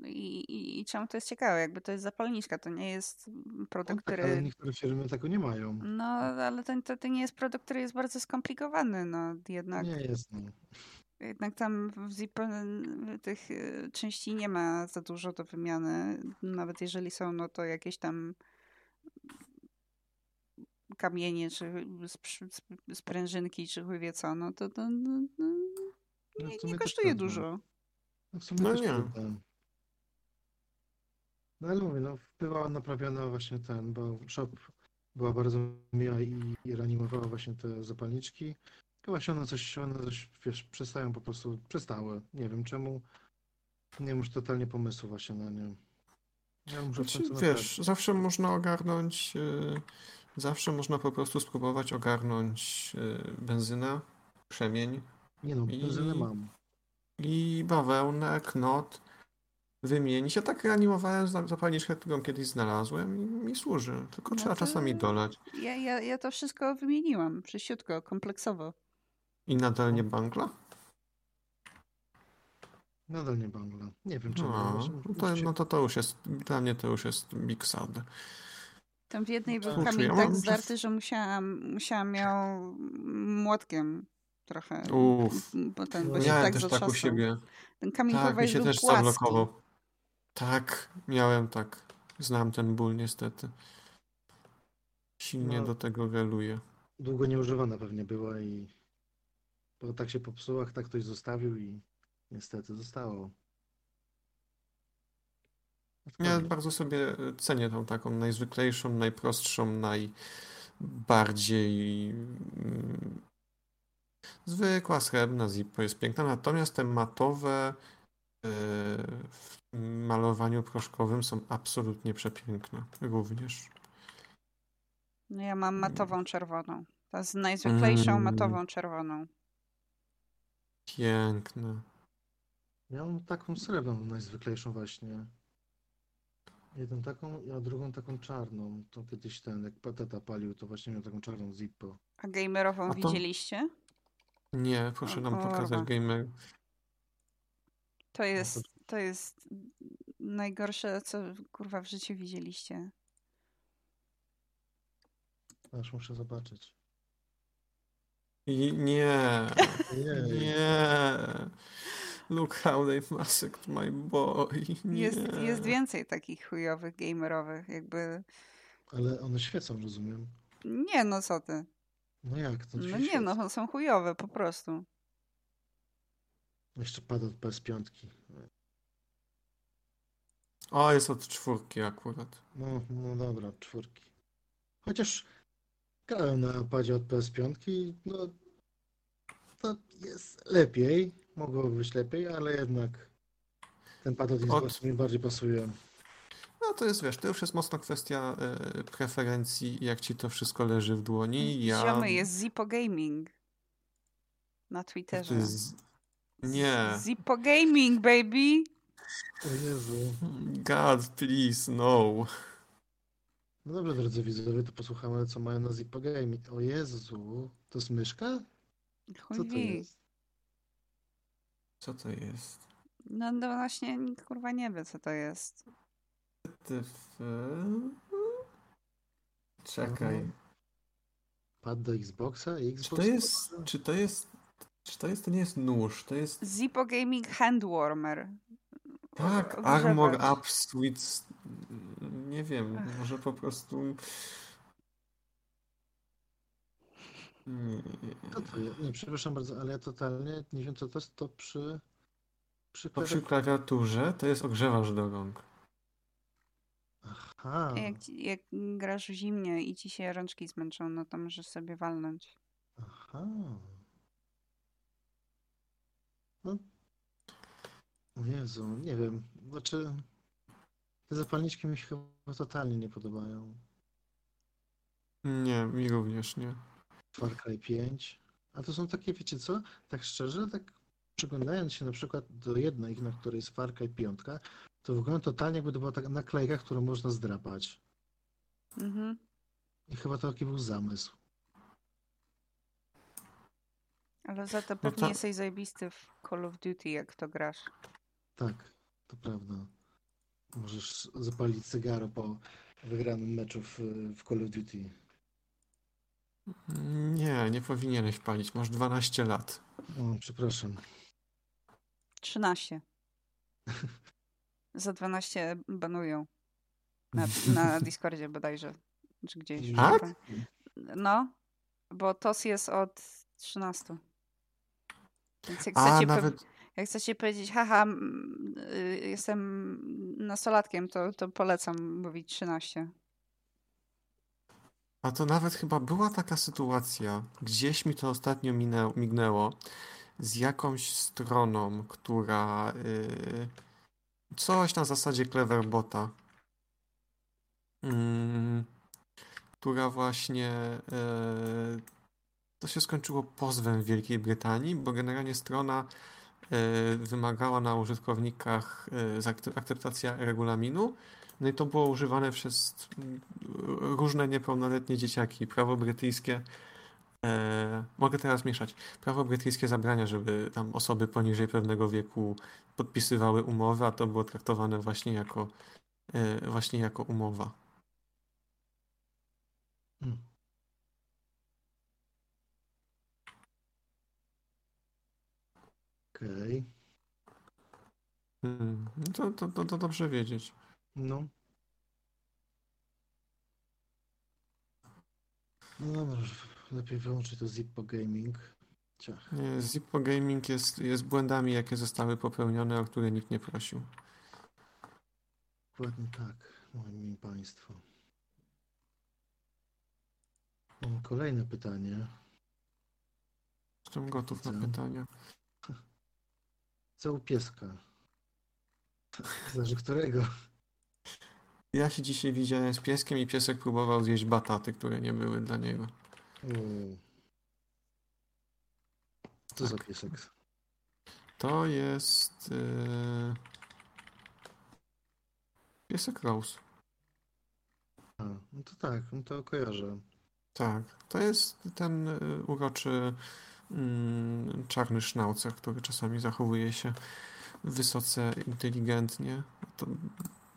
Speaker 3: i, i, i czemu to jest ciekawe? Jakby to jest zapalniczka, to nie jest
Speaker 1: No
Speaker 3: produkt,
Speaker 1: tak,
Speaker 3: który...
Speaker 1: ale niektóre firmy tego nie mają.
Speaker 3: No, ale to, to, to nie jest produkt, który jest bardzo skomplikowany, no jednak.
Speaker 1: Nie jest, no.
Speaker 3: Jednak tam w Zippo y, tych y, części nie ma za dużo do wymiany. Nawet jeżeli są, no to jakieś tam kamienie, czy sprężynki, czy chuj wie co, no to, to no, no,
Speaker 1: No,
Speaker 3: nie, nie kosztuje dużo.
Speaker 1: No, w sumie
Speaker 2: No nie.
Speaker 1: No ale mówię, no była naprawiona właśnie ten, bo shop była bardzo miła i, i reanimowała właśnie te zapalniczki. I właśnie one coś, one coś, wiesz, przestają po prostu, przestały. Nie wiem czemu. Nie mam już totalnie pomysłu właśnie na nie. Ja muszę
Speaker 2: Znaczy, wiesz, zawsze można ogarnąć, yy, zawsze można po prostu spróbować ogarnąć yy, benzynę, krzemień.
Speaker 1: Nie no, benzynę
Speaker 2: i-
Speaker 1: mam.
Speaker 2: i bawełnę, knot, wymienić. Ja tak reanimowałem za- zapalniczkę, którą kiedyś znalazłem i mi służy. Tylko
Speaker 3: No
Speaker 2: trzeba czasami dolać.
Speaker 3: Ja, ja, ja to wszystko wymieniłam, przysiutko, kompleksowo.
Speaker 2: I nadal nie bangla?
Speaker 1: Nadal nie bangla. Nie wiem czemu.
Speaker 2: No, no to,
Speaker 1: się-
Speaker 2: no to to już jest, dla mnie to już jest big sad.
Speaker 3: Tam w jednej był
Speaker 1: Kurczę,
Speaker 3: kamień
Speaker 2: ja
Speaker 3: tak zdarty, że musiałam, musiałam ją młotkiem trochę,
Speaker 2: Uff.
Speaker 3: bo ten bo
Speaker 1: No
Speaker 3: się
Speaker 2: Miałem
Speaker 3: tak
Speaker 2: też tak u
Speaker 3: zatrzasnął.
Speaker 2: siebie.
Speaker 3: Ten kamień
Speaker 2: Tak, mi się też
Speaker 3: płaski.
Speaker 2: zablokował. Tak, miałem tak. Znam ten ból niestety. Silnie
Speaker 1: No.
Speaker 2: do tego reluję.
Speaker 1: Długo nieużywana pewnie była i bo tak się popsuła, tak ktoś zostawił i niestety zostało.
Speaker 2: Ja bardzo sobie e, cenię tą taką najzwyklejszą, najprostszą, najbardziej mm, zwykła srebrna Zippo jest piękna, natomiast te matowe e, w malowaniu proszkowym są absolutnie przepiękne również.
Speaker 3: No ja mam matową czerwoną. To jest najzwyklejszą
Speaker 2: Mm.
Speaker 3: matową czerwoną.
Speaker 2: Piękne.
Speaker 1: Mam taką srebrną, najzwyklejszą właśnie. Jedną taką, a drugą taką czarną. To kiedyś ten, jak pateta palił, to właśnie miał taką czarną Zippo.
Speaker 3: A gamerową
Speaker 2: A to-
Speaker 3: widzieliście?
Speaker 2: Nie, proszę nam
Speaker 3: kurwa.
Speaker 2: pokazać gamer.
Speaker 3: To jest, to jest najgorsze, co kurwa w życiu widzieliście.
Speaker 1: Aż muszę zobaczyć.
Speaker 2: I nie, nie. Look how they massacred my boy. Nie.
Speaker 3: Jest, jest więcej takich chujowych gamerowych, jakby...
Speaker 1: Ale one świecą, rozumiem.
Speaker 3: Nie no, co ty.
Speaker 1: No jak? To
Speaker 3: No nie
Speaker 1: świecą.
Speaker 3: no, są chujowe po prostu.
Speaker 1: Jeszcze pada od PS5.
Speaker 2: O, jest od czwórki akurat.
Speaker 1: No, no dobra, czwórki. Chociaż grałem na padzie od PS5, no to jest lepiej. Mogłoby być lepiej, ale jednak ten pad od Xboxa mi bardziej pasuje.
Speaker 2: No to jest, wiesz, to już jest mocno kwestia e, preferencji, jak ci to wszystko leży w dłoni. Ja...
Speaker 3: Ziomy, jest Zippo Gaming. Na
Speaker 2: to
Speaker 3: Twitterze.
Speaker 2: jest... Nie.
Speaker 3: Zippo Gaming, baby!
Speaker 1: O Jezu.
Speaker 2: God, please, no.
Speaker 1: No dobrze, drodzy widzowie, to posłuchamy, co mają na Zippo Gaming. O Jezu, to jest myszka? Co to jest?
Speaker 2: Co to jest?
Speaker 3: No, no właśnie, nikt kurwa nie wie, co to jest.
Speaker 2: Czekaj.
Speaker 1: Pad do Xboxa i
Speaker 2: Czy
Speaker 1: Xbox?
Speaker 2: to jest... Czy to jest... Czy to jest... To nie jest nóż, to jest...
Speaker 3: Zippo Gaming Handwarmer.
Speaker 2: Tak,
Speaker 3: Ogrzewacz.
Speaker 2: Armor Up Sweets. Nie wiem,
Speaker 3: Ach.
Speaker 2: może po prostu. Nie.
Speaker 1: To? Nie, przepraszam bardzo, ale ja totalnie nie wiem, co to jest. To przy... Przy
Speaker 2: To przy
Speaker 1: klawiaturze.
Speaker 2: klawiaturze to jest ogrzewacz do rąk.
Speaker 1: Aha.
Speaker 3: Jak, jak grasz zimnie i ci się rączki zmęczą, no to możesz sobie walnąć.
Speaker 1: Aha. No. O Jezu, nie wiem. Znaczy, te zapalniczki mi się chyba totalnie nie podobają.
Speaker 2: Nie, mi również nie.
Speaker 1: Far Cry 5. A to są takie, wiecie co? Tak szczerze, tak przyglądając się na przykład do jednej, na której jest Far Cry 5, to wygląda totalnie jakby to była taka naklejka, którą można zdrapać.
Speaker 3: Mhm.
Speaker 1: I chyba to taki był zamysł.
Speaker 3: Ale za to
Speaker 2: No
Speaker 3: pewnie
Speaker 2: to-
Speaker 3: jesteś zajebisty w Call of Duty, jak to grasz.
Speaker 1: Tak, to prawda. Możesz zapalić cygaro po wygranym meczu w, w Call of Duty.
Speaker 2: Nie, nie powinieneś palić. Masz 12 lat.
Speaker 1: O, przepraszam.
Speaker 3: 13. Za 12 banują. Na, na Discordzie bodajże. Czy gdzieś.
Speaker 2: Tak?
Speaker 3: No, bo TOS jest od 13. Więc jak
Speaker 2: A,
Speaker 3: chcecie, pe-
Speaker 2: nawet.
Speaker 3: Jak chcecie powiedzieć, haha, y, jestem nastolatkiem, to, to polecam mówić 13.
Speaker 2: A to nawet chyba była taka sytuacja, gdzieś mi to ostatnio minę, mignęło, z jakąś stroną, która y, coś na zasadzie Cleverbota, mm, która właśnie y, to się skończyło pozwem w Wielkiej Brytanii, bo generalnie strona wymagała na użytkownikach zaakce- akceptacja regulaminu, no i to było używane przez mm, różne niepełnoletnie dzieciaki. Prawo brytyjskie, e, mogę teraz mieszać, prawo brytyjskie zabrania, żeby tam osoby poniżej pewnego wieku podpisywały umowy, a to było traktowane właśnie jako, e, właśnie jako umowa.
Speaker 1: Hmm. Okej.
Speaker 2: Hmm, no to, to, to, to dobrze wiedzieć.
Speaker 1: No. No dobra, lepiej wyłączyć to Zippo Gaming. Ciach.
Speaker 2: Nie, Zippo Gaming jest, jest błędami, jakie zostały popełnione, o które nikt nie prosił.
Speaker 1: Dokładnie tak, moi państwo. Mam kolejne pytanie.
Speaker 2: Jestem gotów na pytania.
Speaker 1: Co u pieska? Zależy którego.
Speaker 2: Ja się dzisiaj widziałem z pieskiem i piesek próbował zjeść bataty, które nie były dla niego.
Speaker 1: Mm. Co za
Speaker 2: Tak.
Speaker 1: piesek?
Speaker 2: To jest yy... piesek Rose.
Speaker 1: A, no to tak, no to kojarzę.
Speaker 2: Tak, to jest ten y, uroczy czarny sznaucer, który czasami zachowuje się wysoce inteligentnie. To,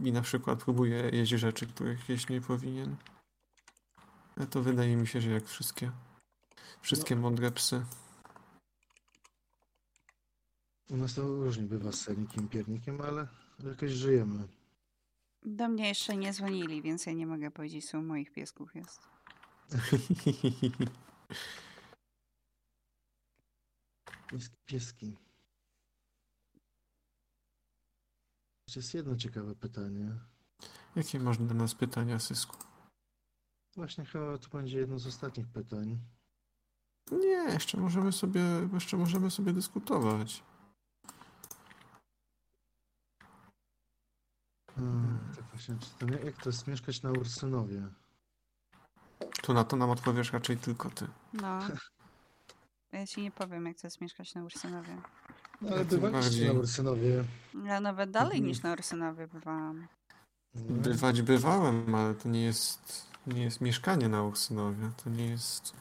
Speaker 2: I na przykład próbuje jeść rzeczy, których jeść nie powinien. Ale to wydaje mi się, że jak wszystkie, wszystkie mądre psy.
Speaker 1: U nas to różnie bywa z sernikiem, piernikiem, ale jakoś żyjemy.
Speaker 3: Do mnie jeszcze nie dzwonili, więc ja nie mogę powiedzieć, co u moich piesków jest.
Speaker 1: Pieski, jest jedno ciekawe pytanie.
Speaker 2: Jakie masz do nas pytania, Sysku?
Speaker 1: Właśnie chyba to będzie jedno z ostatnich pytań.
Speaker 2: Nie, jeszcze możemy sobie, jeszcze możemy sobie dyskutować.
Speaker 1: Hmm, tak właśnie czytam. Jak jak to jest mieszkać na Ursynowie?
Speaker 2: Tu na to nam odpowiesz raczej tylko ty.
Speaker 3: No. Ja ci nie powiem, jak to jest mieszkać na Ursynowie.
Speaker 1: No, ale
Speaker 2: tym
Speaker 1: bywaliście
Speaker 2: bardziej.
Speaker 1: na Ursynowie.
Speaker 3: Ja nawet dalej
Speaker 2: Mhm.
Speaker 3: niż na Ursynowie bywałam.
Speaker 1: No,
Speaker 2: Bywać bywałem, ale to nie jest, nie jest mieszkanie na Ursynowie. To nie jest,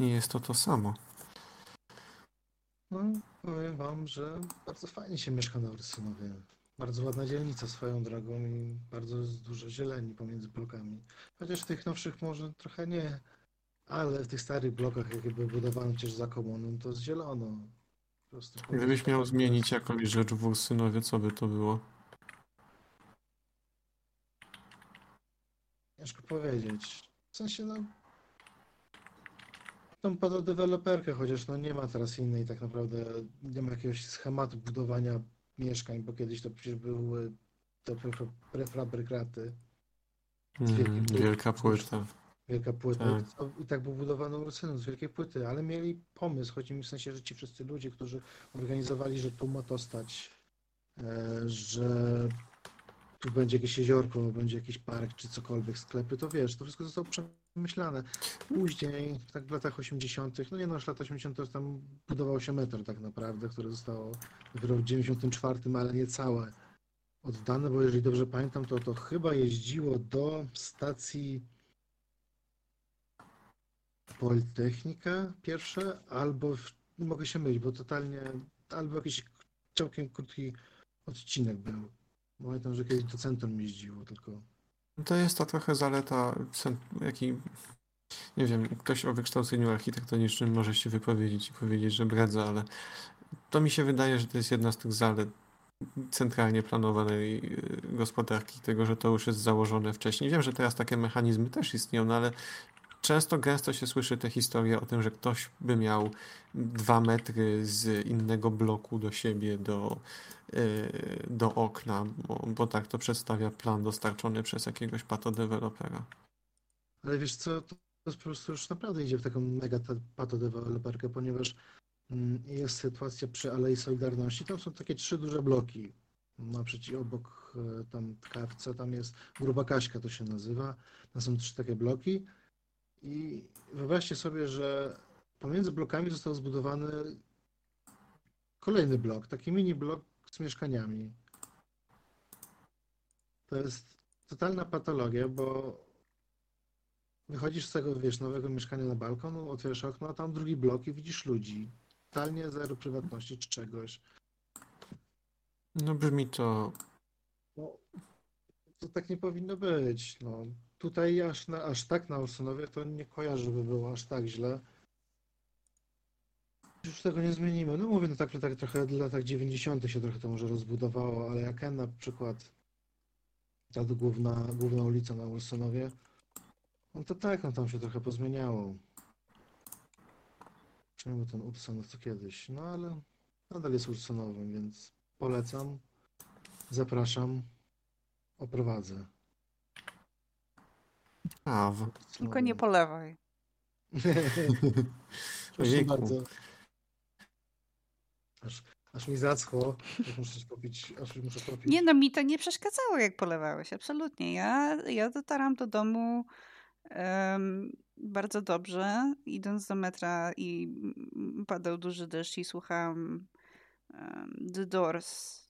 Speaker 2: nie jest to to samo.
Speaker 1: no, powiem wam, że bardzo fajnie się mieszka na Ursynowie. Bardzo ładna dzielnica swoją drogą i bardzo dużo zieleni pomiędzy blokami. Chociaż tych nowszych może trochę nie, ale w tych starych blokach, jakie były budowane przecież za komuną, to zielono. Po prostu
Speaker 2: Gdybyś miał zmienić jakąś rzecz w Ursynowie, co by to było?
Speaker 1: Ciężko powiedzieć. W sensie, no. Tą deweloperkę, chociaż no nie ma teraz innej tak naprawdę, nie ma jakiegoś schematu budowania mieszkań, bo kiedyś to przecież były to prefabrykaty,
Speaker 2: Mm,
Speaker 1: wielkim-
Speaker 2: wielka płyta.
Speaker 1: Wielka płyta.
Speaker 2: Tak.
Speaker 1: I tak był budowany Ursynów z wielkiej płyty, ale mieli pomysł, chodzi mi w sensie, że ci wszyscy ludzie, którzy organizowali, że tu ma to stać, e, że tu będzie jakieś jeziorko, będzie jakiś park czy cokolwiek, sklepy, to wiesz, to wszystko zostało przemyślane. Później, tak w latach 80., no nie no, w latach 80. to tam budował się metro tak naprawdę, które zostało dopiero w 94, ale nie całe oddane, bo jeżeli dobrze pamiętam, to to chyba jeździło do stacji Politechnika pierwsze, albo w, mogę się mylić, bo totalnie, albo jakiś całkiem krótki odcinek był. Pamiętam, że kiedyś do centrum jeździło tylko.
Speaker 2: To jest ta trochę zaleta, jaki, nie wiem, ktoś o wykształceniu architektonicznym może się wypowiedzieć i powiedzieć, że bredza, ale to mi się wydaje, że to jest jedna z tych zalet centralnie planowanej y, gospodarki, tego, że to już jest założone wcześniej. Wiem, że teraz takie mechanizmy też istnieją, no ale często gęsto się słyszy te historie o tym, że ktoś by miał dwa metry z innego bloku do siebie, do, yy, do okna, bo, bo tak to przedstawia plan dostarczony przez jakiegoś patodewelopera.
Speaker 1: Ale wiesz co, to po prostu już naprawdę idzie w taką mega patodeweloperkę, ponieważ mm, jest sytuacja przy Alei Solidarności. Tam są takie trzy duże bloki. Naprzeciw obok e, tam KFC, tam jest Gruba Kaśka to się nazywa. Tam są trzy takie bloki. I wyobraźcie sobie, że pomiędzy blokami został zbudowany kolejny blok, taki mini blok z mieszkaniami. To jest totalna patologia, bo wychodzisz z tego, wiesz, nowego mieszkania na balkon, otwierasz okno, a tam drugi blok i widzisz ludzi. Totalnie zero prywatności czy czegoś.
Speaker 2: No brzmi to
Speaker 1: No, to tak nie powinno być. No, tutaj aż, na, aż tak na Olsonowie to nie kojarzę, żeby było aż tak źle. Już tego nie zmienimy. No mówię, no tak, tak trochę w latach 90. się trochę to może rozbudowało, ale jak na przykład ta główna, główna ulica na Olsonowie, no to tak, no tam się trochę pozmieniało. Czemu ten Upson co kiedyś? No ale nadal jest Ulsonowym, więc polecam, zapraszam, oprowadzę.
Speaker 2: Praw.
Speaker 3: Tylko nie polewaj.
Speaker 1: Proszę bardzo. Aż, aż mi zaschło. Muszę coś popić. Aż muszę popić.
Speaker 3: Nie no, mi to nie przeszkadzało, jak polewałeś, absolutnie. Ja, ja dotarłam do domu em, bardzo dobrze, idąc do metra i padał duży deszcz i słuchałam em, The Doors,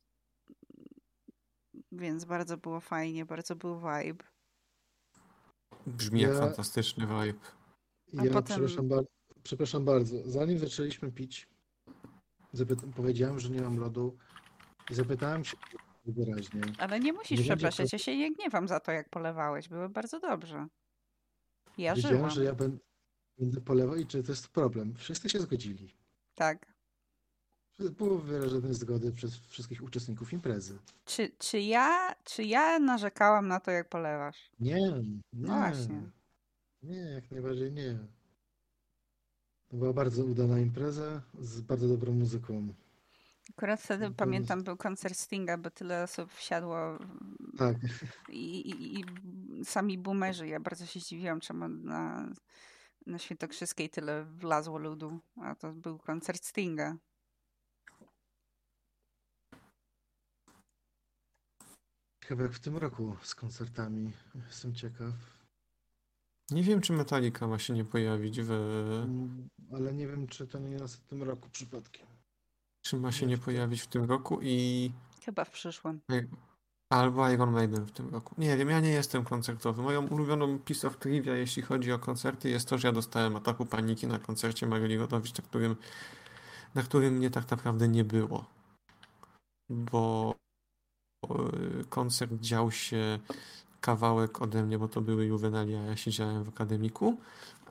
Speaker 3: więc bardzo było fajnie, bardzo był vibe.
Speaker 2: Brzmi jak
Speaker 1: Ja-
Speaker 2: fantastyczny vibe.
Speaker 3: A
Speaker 1: Ja
Speaker 3: potem-
Speaker 1: przepraszam, bar- przepraszam bardzo. Zanim zaczęliśmy pić, zapyta- powiedziałem, że nie mam lodu i zapytałem się wyraźnie.
Speaker 3: Ale nie musisz
Speaker 1: Nie będzie
Speaker 3: przepraszać, ja się nie gniewam za to, jak polewałeś, było bardzo dobrze. Ja
Speaker 1: Wiedziałem,
Speaker 3: żyłam,
Speaker 1: że ja ben- będę polewał i czy to jest problem. Wszyscy się zgodzili.
Speaker 3: tak.
Speaker 1: Było wyrażone zgody przez wszystkich uczestników imprezy.
Speaker 3: Czy, czy, ja, czy ja narzekałam na to, jak polewasz?
Speaker 1: Nie, nie.
Speaker 3: No właśnie.
Speaker 1: Nie, jak najbardziej nie. To była bardzo udana impreza z bardzo dobrą muzyką.
Speaker 3: Akurat wtedy pamiętam, był koncert Stinga, bo tyle osób wsiadło
Speaker 1: Tak,
Speaker 3: i, i, i sami boomerzy. Ja bardzo się zdziwiłam, czemu na, na Świętokrzyskiej tyle wlazło ludu, a to był koncert Stinga.
Speaker 1: Chyba jak w tym roku z koncertami. Jestem ciekaw.
Speaker 2: Nie wiem, czy Metallica ma się nie pojawić w...
Speaker 1: Mm, Ale nie wiem, czy to nie jest w tym roku przypadkiem.
Speaker 2: Czy ma się
Speaker 1: Nie,
Speaker 2: pojawić w tym roku i...
Speaker 3: Chyba w przyszłym.
Speaker 2: Albo Iron Maiden w tym roku. Nie wiem, ja nie jestem koncertowy. Moją ulubioną piece of trivia, jeśli chodzi o koncerty, jest to, że ja dostałem ataku paniki na koncercie Maryli Rodowicz, na którym, na którym mnie tak naprawdę nie było. Bo koncert dział się kawałek ode mnie, bo to były juwenalia, ja siedziałem w akademiku,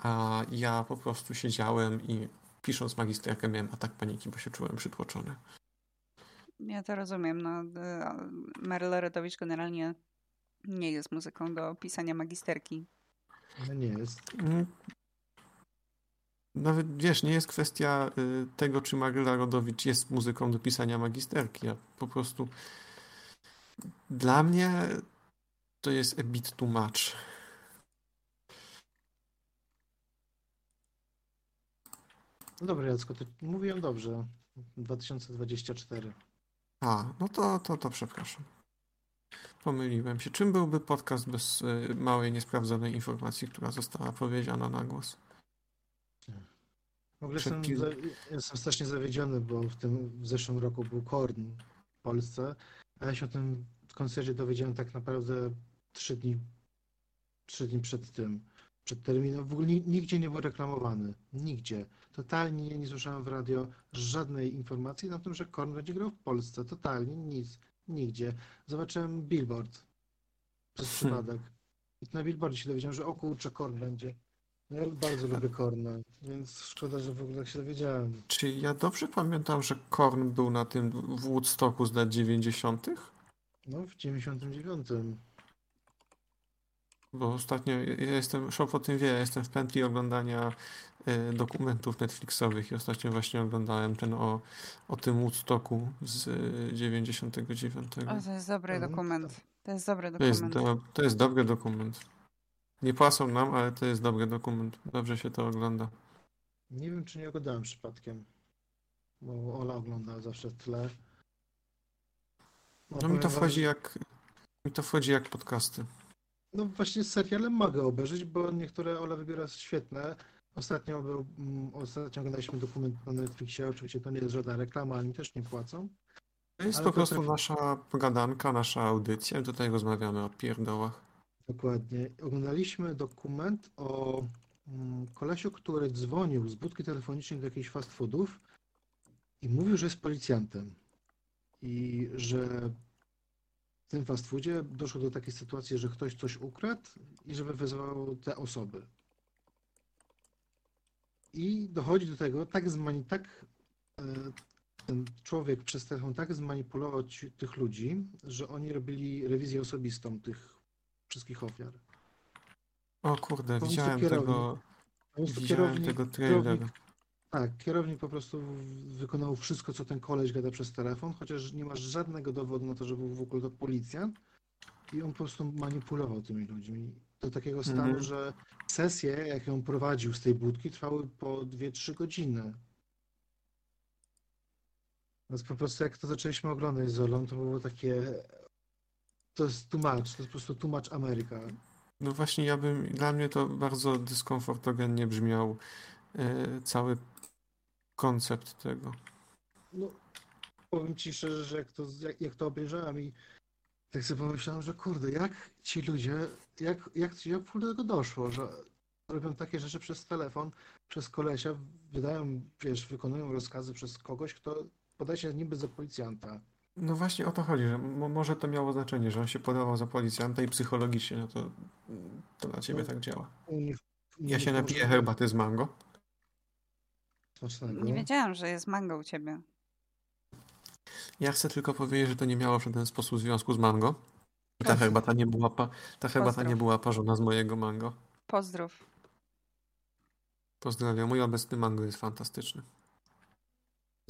Speaker 2: a ja po prostu siedziałem i pisząc magisterkę miałem atak paniki, bo się czułem przytłoczony.
Speaker 3: Ja to rozumiem. No, Maryla Rodowicz generalnie nie jest muzyką do pisania magisterki.
Speaker 1: No nie jest.
Speaker 2: Mm. Nawet wiesz, nie jest kwestia y, tego, czy Maryla Rodowicz jest muzyką do pisania magisterki. Ja po prostu dla mnie to jest a bit too much.
Speaker 1: No dobra, Jacko, to mówiłem dobrze. 2024.
Speaker 2: A, no to, to, to przepraszam. Pomyliłem się. Czym byłby podcast bez y, małej, niesprawdzonej informacji, która została powiedziana na głos?
Speaker 1: W ogóle jestem, za, jestem strasznie zawiedziony, bo w tym w zeszłym roku był Korn w Polsce, ja się o tym koncercie dowiedziałem tak naprawdę trzy dni, trzy dni przed tym, przed terminem. W ogóle ni- nigdzie nie był reklamowany. Nigdzie. Totalnie nie, nie słyszałem w radio żadnej informacji na tym, że Korn będzie grał w Polsce. Totalnie nic. Nigdzie. Zobaczyłem billboard przez
Speaker 2: Hmm.
Speaker 1: przypadek. I na billboardzie się dowiedziałem, że o kurczę, Korn będzie. No Ja bardzo lubię Korna, więc szkoda, że w ogóle tak się dowiedziałem.
Speaker 2: Czy ja dobrze pamiętam, że Korn był na tym w Woodstocku z lat 90.?
Speaker 1: No, w 99.
Speaker 2: Bo ostatnio ja jestem, Shop o tym wie, ja jestem w pętli oglądania e, dokumentów Netflixowych i ostatnio właśnie oglądałem ten o, o tym Woodstocku z e, 99.
Speaker 3: O, to jest dobry
Speaker 1: Mhm.
Speaker 3: dokument. To jest dobry
Speaker 2: To jest,
Speaker 3: dokument.
Speaker 2: do, to jest dobry dokument. Nie płacą nam, ale to jest dobry dokument. Dobrze się to ogląda.
Speaker 1: Nie wiem, czy nie oglądałem przypadkiem, bo Ola ogląda zawsze w tle.
Speaker 2: No mi
Speaker 1: powiem
Speaker 2: to wchodzi jak, mi to wchodzi jak podcasty.
Speaker 1: No właśnie seriale mogę obejrzeć, bo niektóre Ola wybiera świetne. Ostatnio był, mm, ostatnio oglądaliśmy dokument na Netflixie, oczywiście to nie jest żadna reklama, ani też nie płacą.
Speaker 2: To jest po
Speaker 1: to
Speaker 2: prostu
Speaker 1: trafi-
Speaker 2: nasza pogadanka, nasza audycja tutaj rozmawiamy o pierdołach.
Speaker 1: Dokładnie. Oglądaliśmy dokument o mm, kolesiu, który dzwonił z budki telefonicznej do jakichś fast foodów i mówił, że jest policjantem. I że w tym fast foodzie doszło do takiej sytuacji, że ktoś coś ukradł i żeby wezwał te osoby. I dochodzi do tego, tak zmani, tak e, ten człowiek przez telefon tak zmanipulował tych ludzi, że oni robili rewizję osobistą tych wszystkich ofiar.
Speaker 2: O kurde,
Speaker 1: prostu
Speaker 2: widziałem
Speaker 1: kierownik.
Speaker 2: tego,
Speaker 1: Po
Speaker 2: widziałem tego
Speaker 1: kierownik, tak, kierownik po prostu wykonał wszystko, co ten koleś gada przez telefon, chociaż nie masz żadnego dowodu na to, że był w ogóle to policjant i on po prostu manipulował tymi ludźmi do takiego stanu,
Speaker 2: Mhm.
Speaker 1: że sesje, jak ją prowadził z tej budki, trwały po 2-3 godziny. Więc po prostu jak to zaczęliśmy oglądać z Olą, to było takie to jest tłumacz, to jest po prostu tłumacz Ameryka.
Speaker 2: No właśnie, ja bym, dla mnie to bardzo dyskomfortogennie brzmiał e, cały koncept tego.
Speaker 1: No, powiem ci szczerze, że jak to, jak, jak to obejrzałem i tak sobie pomyślałem, że kurde, jak ci ludzie, jak, jak, jak w ogóle do tego doszło, że robią takie rzeczy przez telefon, przez kolesia, wydają, wiesz, wykonują rozkazy przez kogoś, kto podaje się niby za policjanta.
Speaker 2: No właśnie o to chodzi, że mo- może to miało znaczenie, że on się podawał za policjanta i psychologicznie no to, to dla ciebie
Speaker 1: No.
Speaker 2: tak działa. Ja się napiję herbaty z mango.
Speaker 1: smacznego.
Speaker 3: Nie wiedziałam, że jest mango u ciebie.
Speaker 2: Ja chcę tylko powiedzieć, że to nie miało w żaden sposób związku z mango. Ta herbata nie była, pa, ta herbata nie była parzona z mojego mango.
Speaker 3: Pozdrów.
Speaker 2: Pozdrawiam. Mój obecny mango jest fantastyczny.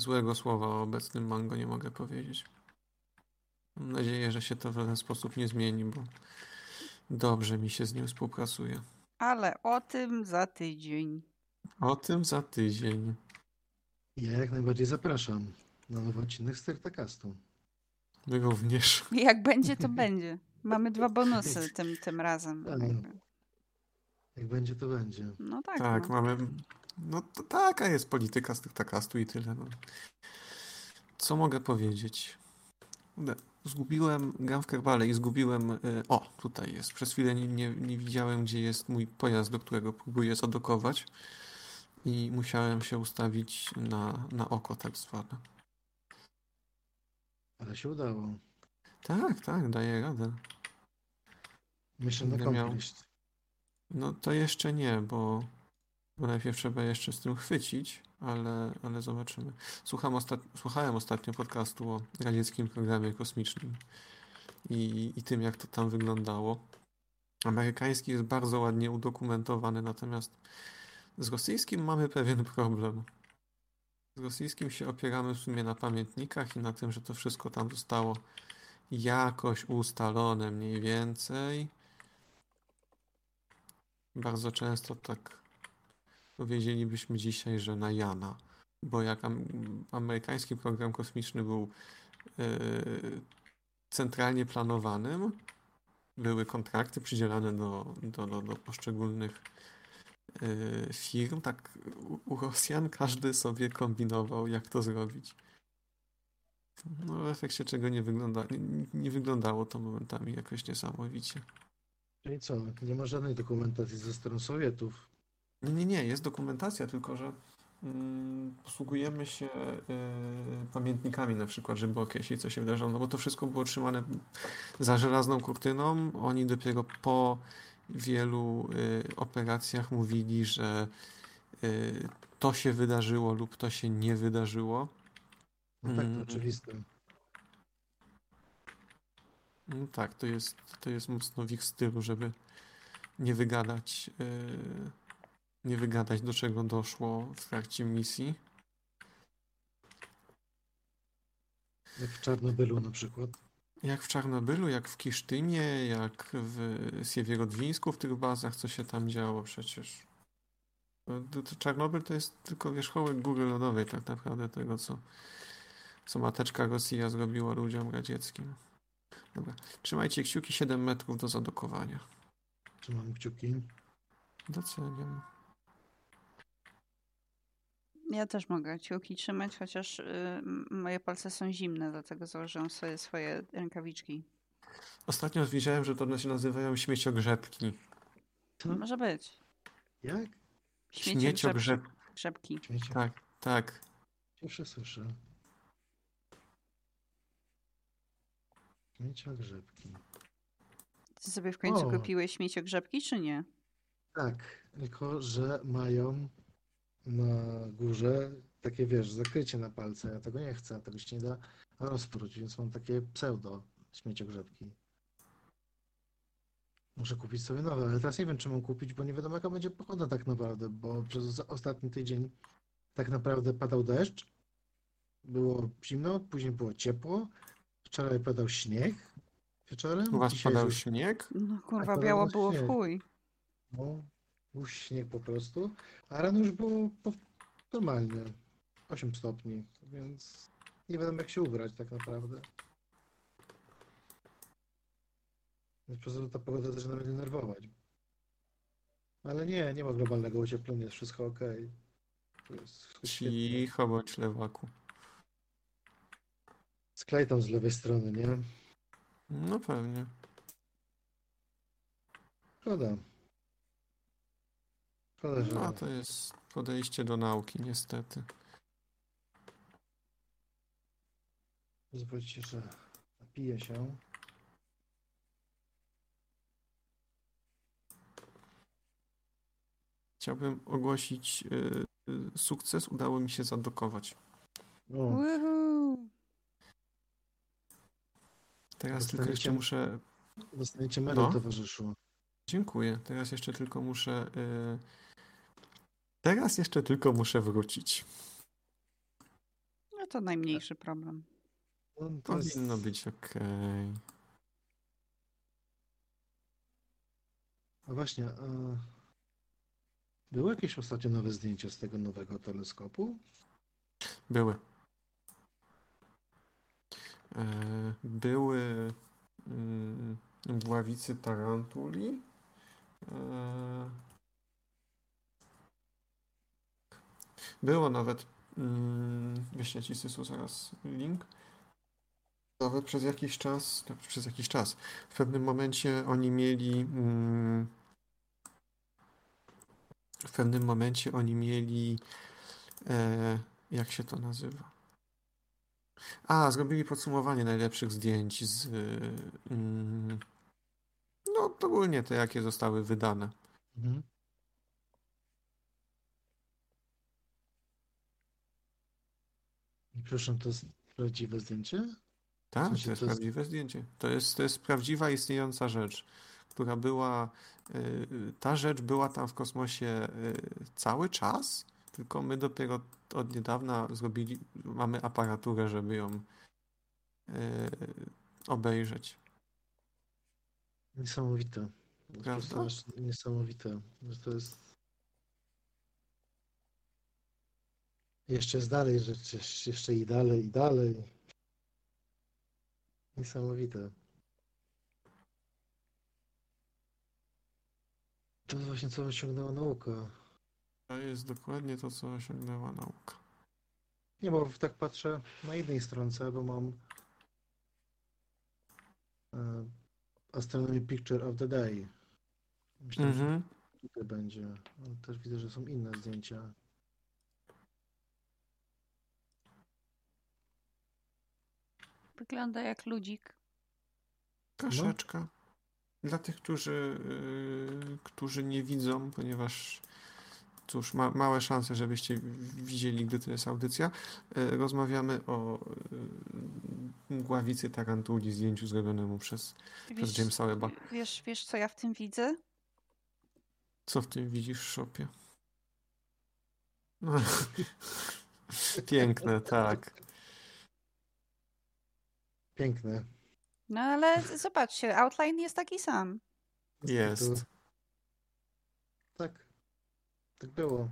Speaker 2: Złego słowa o obecnym mango nie mogę powiedzieć. Mam nadzieję, że się to w żaden sposób nie zmieni, bo dobrze mi się z nim współpracuje.
Speaker 3: Ale o tym za tydzień.
Speaker 2: O tym za tydzień.
Speaker 1: Ja jak najbardziej zapraszam na nowy odcinek Stertacastu.
Speaker 2: My również.
Speaker 3: Jak będzie, to będzie. Mamy dwa bonusy tym, tym razem.
Speaker 1: Tak.
Speaker 3: jakby.
Speaker 1: Jak będzie, to będzie.
Speaker 3: No tak.
Speaker 2: Tak,
Speaker 3: no.
Speaker 2: mamy. No to taka jest polityka z tych takastu i tyle. No. Co mogę powiedzieć? Kurde, Zgubiłem, gram w Kerbale i zgubiłem. y, O, tutaj jest. Przez chwilę nie, nie, nie widziałem, gdzie jest mój pojazd, do którego próbuję zadokować. I musiałem się ustawić na, na oko, tak zwane.
Speaker 1: Ale się udało.
Speaker 2: Tak, tak, daję radę.
Speaker 1: Mission
Speaker 2: Będę miał-. No to jeszcze nie, bo najpierw trzeba jeszcze z tym chwycić, ale, ale zobaczymy. Słucham ostat... Słuchałem ostatnio podcastu o radzieckim programie kosmicznym i, i tym, jak to tam wyglądało. Amerykański jest bardzo ładnie udokumentowany, natomiast z rosyjskim mamy pewien problem. Z rosyjskim się opieramy w sumie na pamiętnikach i na tym, że to wszystko tam zostało jakoś ustalone mniej więcej. Bardzo często tak powiedzielibyśmy dzisiaj, że na Jana, bo jak am amerykański program kosmiczny był e, centralnie planowanym, były kontrakty przydzielane do, do, do, do poszczególnych e, firm, tak u, u Rosjan każdy sobie kombinował, jak to zrobić. No w efekcie czego nie, wygląda, nie, nie wyglądało to momentami jakoś niesamowicie.
Speaker 1: Czyli co, nie ma żadnej dokumentacji ze strony Sowietów.
Speaker 2: Nie, nie, nie, jest dokumentacja, tylko że mm, posługujemy się y, pamiętnikami na przykład, żeby określić, co się wydarzyło, no bo to wszystko było trzymane za żelazną kurtyną. Oni dopiero po wielu y, operacjach mówili, że y, to się wydarzyło lub to się nie wydarzyło.
Speaker 1: No tak, to
Speaker 2: Mm.
Speaker 1: oczywiste.
Speaker 2: No tak, to jest, to jest mocno w ich stylu, żeby, nie wygadać, yy, nie wygadać do czego doszło w trakcie misji.
Speaker 1: Jak w Czarnobylu na przykład.
Speaker 2: Jak w Czarnobylu, jak w Kisztynie, jak w Siewierodwińsku, w tych bazach, co się tam działo przecież. To Czarnobyl to jest tylko wierzchołek góry lodowej tak naprawdę tego, co, co mateczka Rosja zrobiła ludziom radzieckim. Dobra, trzymajcie kciuki 7 metrów do zadokowania.
Speaker 1: Trzymam kciuki.
Speaker 2: Doceniam.
Speaker 3: Ja też mogę kciuki trzymać, chociaż y, moje palce są zimne, dlatego założyłam sobie swoje rękawiczki.
Speaker 2: Ostatnio widziałem, że to one się nazywają śmieciogrzebki.
Speaker 1: Co?
Speaker 3: Może być.
Speaker 1: Jak?
Speaker 2: Śmieciogrzeb...
Speaker 3: Grzebki.
Speaker 1: Śmiecie.
Speaker 2: Tak, tak.
Speaker 1: Pierwsze słyszę. Śmiecia grzebki.
Speaker 3: Ty sobie w końcu
Speaker 1: O.
Speaker 3: kupiłeś śmieciogrzebki, czy nie?
Speaker 1: Tak, tylko że mają na górze takie, wiesz, zakrycie na palce. Ja tego nie chcę, tego się nie da rozpróć, więc mam takie pseudo śmieciogrzebki. Muszę kupić sobie nowe, ale teraz nie wiem, czy mam kupić, bo nie wiadomo, jaka będzie pogoda tak naprawdę, bo przez ostatni tydzień tak naprawdę padał deszcz, było zimno, później było ciepło, wczoraj padał śnieg wieczorem,
Speaker 2: U was
Speaker 1: dzisiaj
Speaker 2: padał
Speaker 1: już
Speaker 2: śnieg?
Speaker 3: No kurwa, biało
Speaker 1: było
Speaker 3: było w
Speaker 1: śnieg.
Speaker 3: chuj.
Speaker 1: no, był śnieg po prostu, a rano już było po, normalnie 8 stopni, więc nie wiadomo jak się ubrać tak naprawdę. Więc po prostu ta pogoda zaczyna mnie denerwować. Ale nie, nie ma globalnego ocieplenia, jest wszystko ok. To jest wszystko świetnie.
Speaker 2: Cicho bądź lewaku.
Speaker 1: Sklej tam z lewej strony, nie?
Speaker 2: No pewnie.
Speaker 1: Szkoda. Szkoda, że...
Speaker 2: No to jest podejście do nauki, niestety.
Speaker 1: Pozwólcie, że napiję się.
Speaker 2: Chciałbym ogłosić y, y, sukces. Udało mi się zadokować.
Speaker 1: O,
Speaker 3: Woohoo!
Speaker 2: Teraz tylko
Speaker 1: Dostaniecie-
Speaker 2: jeszcze muszę.
Speaker 1: dostaniecie medal,
Speaker 2: No.
Speaker 1: towarzyszu.
Speaker 2: Dziękuję. Teraz jeszcze tylko muszę. y, Teraz jeszcze tylko muszę wrócić.
Speaker 3: No to najmniejszy problem.
Speaker 1: No, to jest...
Speaker 2: Powinno być ok.
Speaker 1: A właśnie, e... było jakieś ostatnio nowe zdjęcia z tego nowego teleskopu?
Speaker 2: Były. E, Były mm, mgławicy tarantuli. E, Było nawet, mm, wyślę ci Sysu zaraz link. Nawet przez jakiś czas, no, przez jakiś czas, w pewnym momencie oni mieli, mm, w pewnym momencie oni mieli, e, jak się to nazywa? A, zrobili podsumowanie najlepszych zdjęć z, mm, no ogólnie te, jakie zostały wydane.
Speaker 1: Mhm. Przepraszam, to jest prawdziwe zdjęcie?
Speaker 2: Tak,
Speaker 1: sensie
Speaker 2: to jest
Speaker 1: to jest-
Speaker 2: prawdziwe zdjęcie. To jest, to jest prawdziwa istniejąca rzecz, która była. y, y, Ta rzecz była tam w kosmosie y, cały czas, tylko my dopiero od niedawna zrobili, mamy aparaturę, żeby ją obejrzeć.
Speaker 1: Niesamowite. Jest
Speaker 2: Prawda?
Speaker 1: niesamowite, to jest... Jeszcze jest dalej, jeszcze- i dalej, i dalej. Niesamowite. To jest właśnie co osiągnęła nauka.
Speaker 2: To jest dokładnie to, co osiągnęła nauka.
Speaker 1: Nie, bo tak patrzę na jednej stronce, bo mam e, Astronomy Picture of the Day. Myślę, że
Speaker 2: Mhm.
Speaker 1: tutaj będzie. Ale też widzę, że są inne zdjęcia.
Speaker 3: Wygląda jak ludzik.
Speaker 2: Troszeczkę. Dla tych, którzy, yy, którzy nie widzą, ponieważ cóż, ma, małe szanse, żebyście widzieli, gdy to jest audycja. Yy, rozmawiamy o yy, mgławicy tarantuli, zdjęciu zrobionemu przez, przez
Speaker 3: Wiesz,
Speaker 2: Jamesa Webba.
Speaker 3: wiesz, wiesz, co ja w tym widzę?
Speaker 2: Co w tym widzisz w szopie? No. Piękne, tak.
Speaker 1: Piękne.
Speaker 3: No ale zobaczcie, outline jest taki sam.
Speaker 2: Jest.
Speaker 1: Tak. Tak było.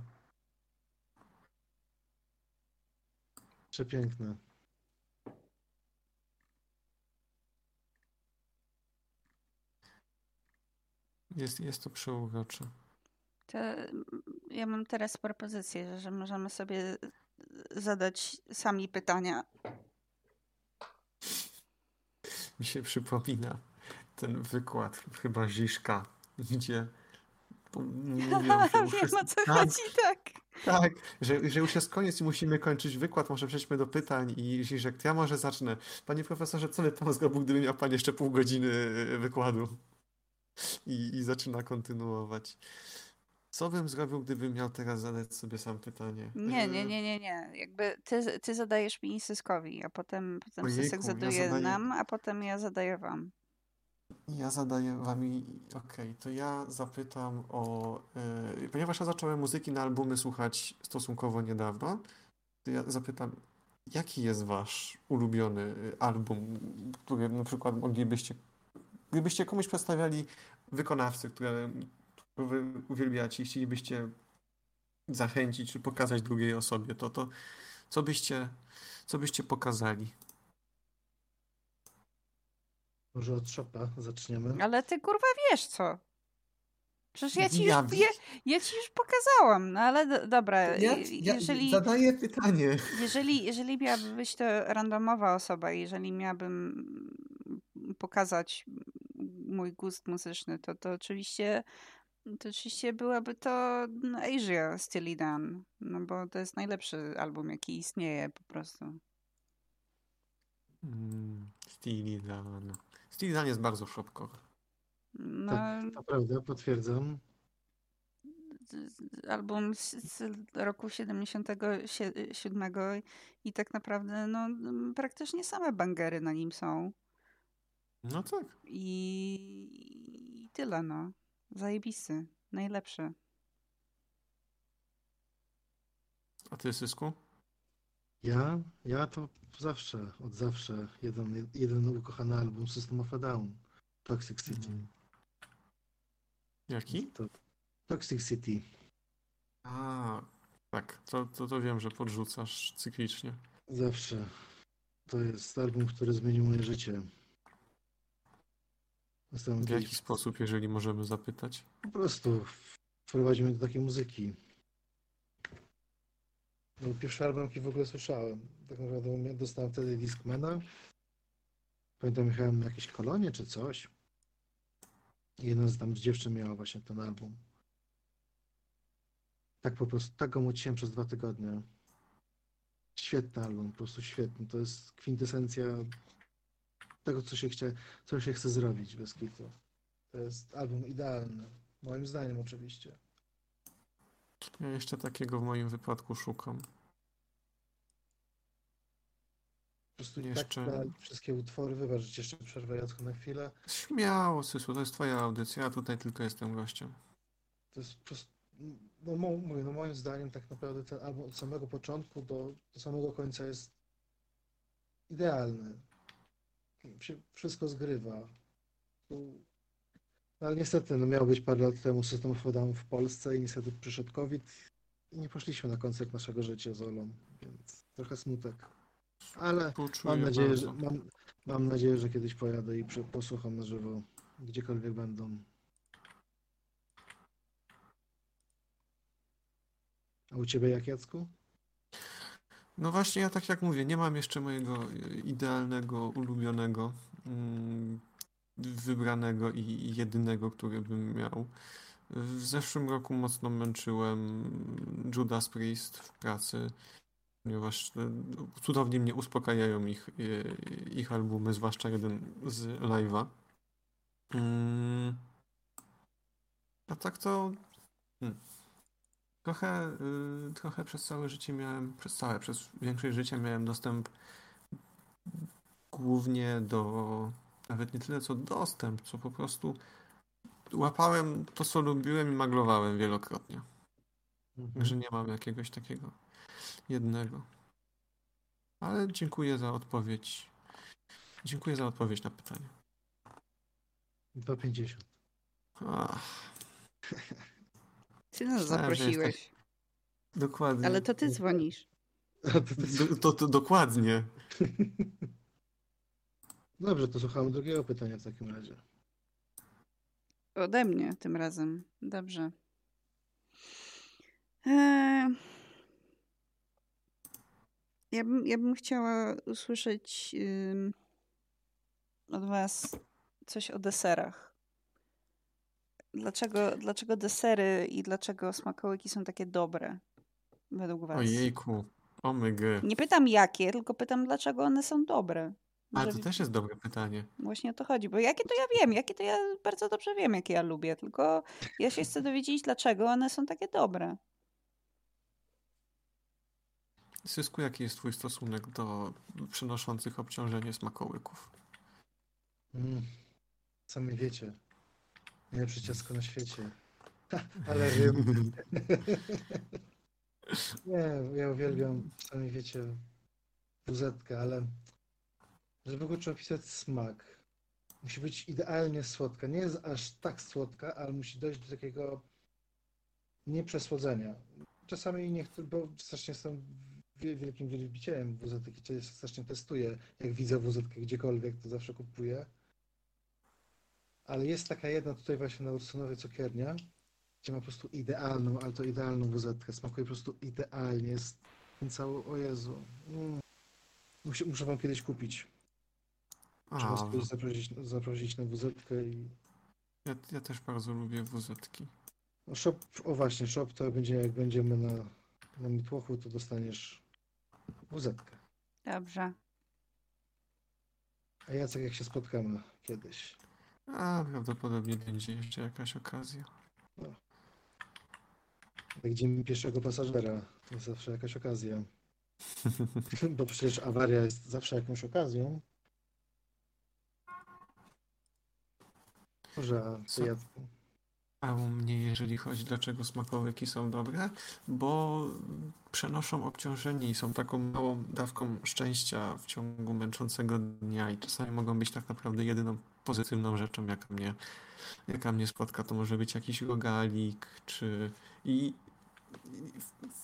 Speaker 1: Przepiękne.
Speaker 2: Jest, jest to przeurocze.
Speaker 3: To mm, ja mam teraz propozycję, że możemy sobie zadać sami pytania.
Speaker 2: Mi się przypomina ten wykład chyba Ziszka, gdzie mówią, że już
Speaker 3: Wiem o co
Speaker 2: tak,
Speaker 3: chodzi, tak.
Speaker 2: tak, że, że już jest koniec i musimy kończyć wykład, może przejdźmy do pytań i Ziszek, ja może zacznę. Panie profesorze, co by pan zrobił, gdyby miał pan jeszcze pół godziny wykładu? I, I zaczyna kontynuować. Co bym zrobił, gdybym miał teraz zadać sobie sam pytanie?
Speaker 3: Nie, nie, nie, nie, nie. Jakby ty, ty zadajesz mi Syskowi, a potem, potem
Speaker 2: Ojejku,
Speaker 3: Sysek
Speaker 2: ja
Speaker 3: zaduje
Speaker 2: zadaję-
Speaker 3: nam, a potem ja zadaję wam.
Speaker 2: Ja zadaję wam, i- okej, to ja zapytam o, e, ponieważ ja zacząłem muzyki na albumy słuchać stosunkowo niedawno, to ja zapytam, jaki jest wasz ulubiony e, album, który na przykład moglibyście, gdybyście komuś przedstawiali wykonawcy, które wy uwielbiacie i chcielibyście zachęcić czy pokazać drugiej osobie, to, to co byście, co byście pokazali?
Speaker 1: Może od szopa zaczniemy.
Speaker 3: Ale ty kurwa wiesz co? Przecież ja ci już,
Speaker 2: Ja
Speaker 3: ja, ja ci już pokazałam, no ale do, dobra,
Speaker 2: Ja, ja
Speaker 3: jeżeli,
Speaker 2: zadaję pytanie.
Speaker 3: jeżeli, jeżeli miałaby być to randomowa osoba, jeżeli miałabym pokazać mój gust muzyczny, to, to oczywiście to oczywiście byłaby to no, Asia Steely Dan, no bo to jest najlepszy album, jaki istnieje po prostu.
Speaker 2: Mm, Steely Dan. Steely Dan jest bardzo szopkowy.
Speaker 3: No,
Speaker 1: Tak, to prawda, potwierdzam.
Speaker 3: album z, z roku 77 i tak naprawdę no, praktycznie same bangery na nim są.
Speaker 2: No tak.
Speaker 3: I, i tyle, no. Zajebisty. Najlepszy.
Speaker 2: A ty, Sysku?
Speaker 1: Ja, ja to zawsze, od zawsze jeden, jeden ukochany album System of a Down. Toxic City.
Speaker 2: Mhm. Jaki?
Speaker 1: To, Toxic City.
Speaker 2: A, tak. To, to, to wiem, że podrzucasz cyklicznie.
Speaker 1: Zawsze. To jest album, który zmienił moje życie.
Speaker 2: W jaki sposób, jeżeli możemy zapytać?
Speaker 1: Po prostu wprowadził mnie do takiej muzyki. No, pierwszy album, jaki w ogóle słyszałem. Tak naprawdę mia- dostałem wtedy Discmana. Pamiętam, jechałem na jakieś kolonie czy coś. I jedna z tam z dziewczyn miała właśnie ten album. Tak po prostu, tak go muciłem przez dwa tygodnie. Świetny album, po prostu świetny. To jest kwintesencja tego, co się, chce, co się chce zrobić bez kitu. To jest album idealny. Moim zdaniem oczywiście.
Speaker 2: Ja jeszcze takiego w moim wypadku szukam.
Speaker 1: Po prostu
Speaker 2: Jeszcze-
Speaker 1: tak wszystkie utwory. Wybacz, że jeszcze przerwę Jacku na chwilę.
Speaker 2: Śmiało, Sysu, to jest twoja audycja, ja tutaj tylko jestem gościem.
Speaker 1: To jest po prostu, no, mówię, no moim zdaniem tak naprawdę ten album od samego początku do, do samego końca jest idealny. Się wszystko zgrywa. Tu- No, ale niestety no, miał być parę lat temu System of a Down w Polsce i niestety przyszedł COVID i nie poszliśmy na koncert naszego życia z Olą, więc trochę smutek. Ale Mam nadzieję,
Speaker 2: bardzo.
Speaker 1: że, mam, mam nadzieję, że kiedyś pojadę i posłucham na żywo, gdziekolwiek będą. A u ciebie jak, Jacku?
Speaker 2: No właśnie, ja tak jak mówię, nie mam jeszcze mojego e, idealnego, ulubionego, mm, wybranego i jedynego, który bym miał. W zeszłym roku mocno męczyłem Judas Priest w pracy, ponieważ e, cudownie mnie uspokajają ich, e, ich albumy, zwłaszcza jeden z live'a. Mm. A tak to hmm. Trochę, y, trochę przez całe życie miałem, przez całe, przez większość życia miałem dostęp głównie do, nawet nie tyle co dostęp, co po prostu łapałem to, co lubiłem i maglowałem wielokrotnie.
Speaker 1: Mhm.
Speaker 2: Także nie mam jakiegoś takiego jednego. Ale dziękuję za odpowiedź. Dziękuję za odpowiedź na pytanie.
Speaker 1: 2,50.
Speaker 2: Ach,
Speaker 3: Ty nas zaprosiłeś,
Speaker 2: dokładnie.
Speaker 3: ale to ty dzwonisz.
Speaker 1: To, to,
Speaker 2: Do, to, to dokładnie.
Speaker 1: Dobrze, to słuchamy drugiego pytania w takim razie.
Speaker 3: Ode mnie tym razem. Dobrze. Eee, ja, bym, ja bym chciała usłyszeć ym, od Was coś o deserach. Dlaczego, dlaczego desery i dlaczego smakołyki są takie dobre według Was?
Speaker 2: Ojejku. Omygy.
Speaker 3: Nie pytam jakie, tylko pytam dlaczego one są dobre.
Speaker 2: Ale
Speaker 3: Może
Speaker 2: to też jest dobre pytanie.
Speaker 3: Właśnie o to chodzi, bo jakie to ja wiem, jakie to ja bardzo dobrze wiem, jakie ja lubię, tylko ja się chcę dowiedzieć, dlaczego one są takie dobre.
Speaker 2: Sysku, jaki jest twój stosunek do przynoszących obciążenie smakołyków?
Speaker 1: Mm. Sami wiecie. Najlepsze ciasko na świecie. Ale wiem. Nie, ja uwielbiam, sami wiecie, wuzetkę, ale żeby go trzeba opisać smak, musi być idealnie słodka. Nie jest aż tak słodka, ale musi dojść do takiego nieprzesłodzenia. Czasami nie chcę, bo strasznie jestem wie- wielkim wielbicielem wuzetek i cię strasznie testuję. Jak widzę wuzetkę gdziekolwiek, to zawsze kupuję. Ale jest taka jedna tutaj właśnie na Ursunowie cukiernia, gdzie ma po prostu idealną, ale to idealną wuzetkę. Smakuje po prostu idealnie. Jest ten cały, o Jezu. Mm. Muszę, muszę wam kiedyś kupić. Trzeba
Speaker 2: A,
Speaker 1: sobie zaprosić, zaprosić na wuzetkę i...
Speaker 2: ja, ja też bardzo lubię wuzetki.
Speaker 1: No shop, o właśnie, shop to będzie, jak będziemy na, na Mitłochu, to dostaniesz wuzetkę.
Speaker 3: Dobrze.
Speaker 1: A Jacek, jak się spotkamy kiedyś.
Speaker 2: A prawdopodobnie będzie jeszcze jakaś okazja.
Speaker 1: Jak dzień pierwszego pasażera, to jest zawsze jakaś okazja. Bo przecież awaria jest zawsze jakąś okazją. Może, a
Speaker 2: Co? A u mnie, jeżeli chodzi, dlaczego smakołyki są dobre? Bo przenoszą obciążenie i są taką małą dawką szczęścia w ciągu męczącego dnia i czasami mogą być tak naprawdę jedyną pozytywną rzeczą, jaka mnie, jaka mnie spotka. To może być jakiś rogalik, czy... I,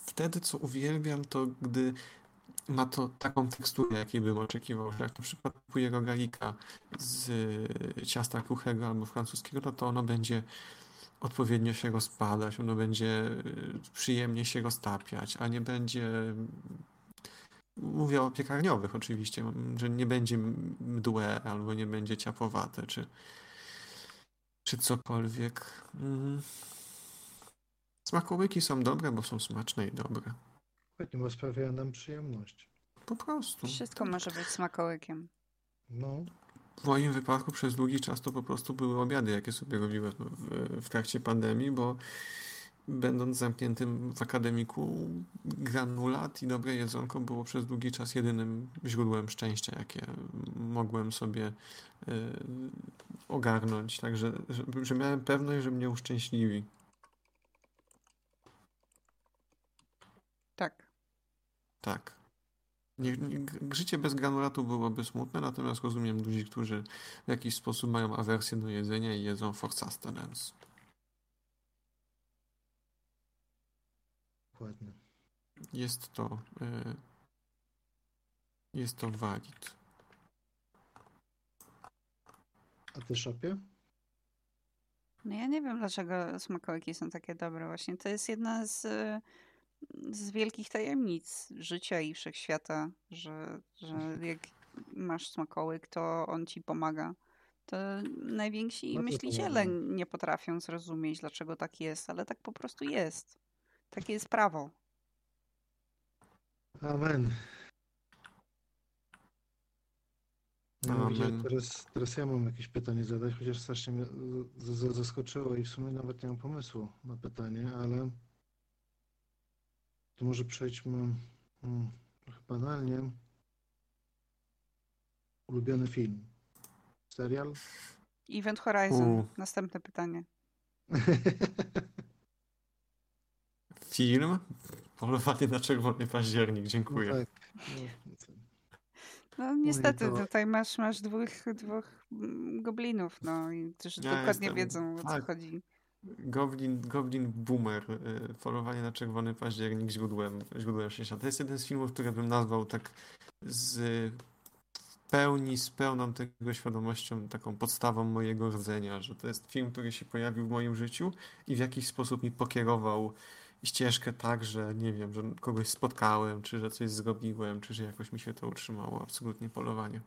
Speaker 2: wtedy, co uwielbiam, to gdy ma to taką teksturę, jakiej bym oczekiwał, że jak na przykład kupuję rogalika z y, ciasta kruchego albo francuskiego, no to ono będzie odpowiednio się rozpadać, ono będzie y, przyjemnie się roztapiać, a nie będzie. Mówię o piekarniowych oczywiście, że nie będzie mdłe albo nie będzie ciapowate, czy, czy cokolwiek. Mm. Smakołyki są dobre, bo są smaczne i dobre.
Speaker 1: Dokładnie, bo sprawiają nam przyjemność.
Speaker 2: Po prostu.
Speaker 3: Wszystko może być smakołykiem.
Speaker 1: No,
Speaker 2: W moim wypadku przez długi czas to po prostu były obiady, jakie sobie robiłem w, w trakcie pandemii, bo będąc zamkniętym w akademiku, granulat i dobre jedzonko było przez długi czas jedynym źródłem szczęścia, jakie mogłem sobie y, ogarnąć. Także, że, że miałem pewność, że mnie uszczęśliwi.
Speaker 3: Tak.
Speaker 2: Tak. Nie, nie, życie bez granulatu byłoby smutne, natomiast rozumiem ludzi, którzy w jakiś sposób mają awersję do jedzenia i jedzą for sustenance.
Speaker 1: dokładnie.
Speaker 2: Jest to, y, jest to valid.
Speaker 1: A ty szopie?
Speaker 3: No ja nie wiem, dlaczego smakołyki są takie dobre. Właśnie to jest jedna z, y, z wielkich tajemnic życia i wszechświata, że, że jak masz smakołyk, to on ci pomaga. To najwięksi
Speaker 1: Bardzo
Speaker 3: myśliciele
Speaker 1: pomaga.
Speaker 3: nie potrafią zrozumieć, dlaczego tak jest, ale tak po prostu jest. Takie jest prawo.
Speaker 1: Amen.
Speaker 2: Amen.
Speaker 1: teraz, teraz ja mam jakieś pytanie zadać, chociaż strasznie mnie zaskoczyło i w sumie nawet nie mam pomysłu na pytanie, ale to może przejdźmy hmm, trochę banalnie. Ulubiony film? Serial?
Speaker 3: Event Horizon.
Speaker 2: U.
Speaker 3: Następne pytanie.
Speaker 2: Film? Polowanie na czerwony październik,
Speaker 1: No
Speaker 2: dziękuję.
Speaker 1: tak. No, co-
Speaker 3: No niestety,
Speaker 1: to-
Speaker 3: tutaj masz, masz dwóch, dwóch mm, goblinów, no i którzy
Speaker 2: Ja
Speaker 3: dokładnie
Speaker 2: jestem-
Speaker 3: wiedzą o co
Speaker 2: tak.
Speaker 3: chodzi.
Speaker 2: Goblin, Goblin Boomer, y, Polowanie na czerwony październik źródłem, źródłem szczęścia. To jest jeden z filmów, który bym nazwał tak z pełni, z pełną tego świadomością, taką podstawą mojego rdzenia, że to jest film, który się pojawił w moim życiu i w jakiś sposób mi pokierował ścieżkę tak, że nie wiem, że kogoś spotkałem, czy że coś zrobiłem, czy że jakoś mi się to utrzymało. Absolutnie Polowanie.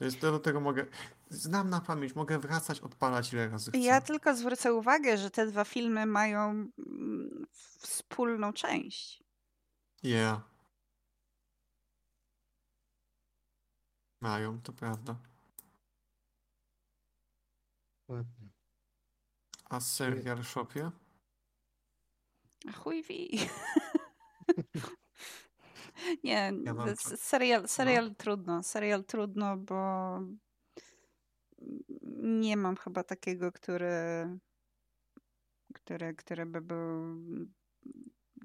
Speaker 2: To jest, do tego mogę, znam na pamięć, mogę wracać, odpalać ile razy chcę.
Speaker 3: Ja tylko zwrócę uwagę, że te dwa filmy mają mm, wspólną część.
Speaker 2: Yeah. Mają, to prawda.
Speaker 1: Ładnie.
Speaker 2: A serial Shopie?
Speaker 3: A Chuj wi. Nie,
Speaker 2: Ja mam
Speaker 3: s-
Speaker 2: tak-
Speaker 3: serial, serial trudno, serial trudno, bo nie mam chyba takiego, który, który, który by był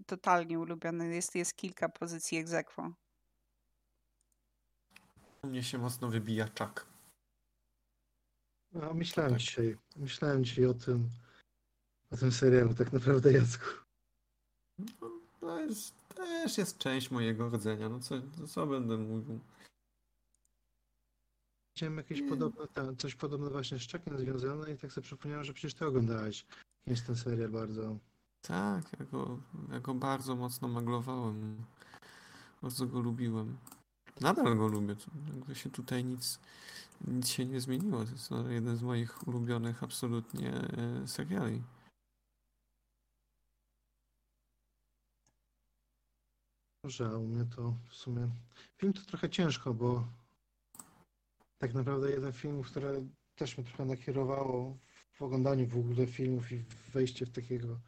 Speaker 3: totalnie ulubiony. Jest, jest kilka pozycji ex aequo.
Speaker 2: U mnie się mocno wybija czak.
Speaker 1: No, myślałem
Speaker 2: tak.
Speaker 1: dzisiaj, myślałem dzisiaj o tym, o tym serialu, tak naprawdę Jacku.
Speaker 2: No, to jest, też jest część mojego rdzenia. No co, co, będę mówił?
Speaker 1: Widziałem jakieś podobne, tam, coś podobne właśnie z Chuckiem związane i tak sobie przypomniałem, że przecież ty oglądałeś kiedyś ten serial bardzo.
Speaker 2: Tak, ja go, ja go bardzo mocno maglowałem. Bardzo go lubiłem. Nadal go lubię. Jakby się tutaj nic, nic się nie zmieniło. To jest jeden z moich ulubionych absolutnie e, seriali.
Speaker 1: A u mnie to w sumie... Film to trochę ciężko, bo tak naprawdę jeden film, który też mnie trochę nakierowało w oglądaniu w ogóle filmów i wejście w takiego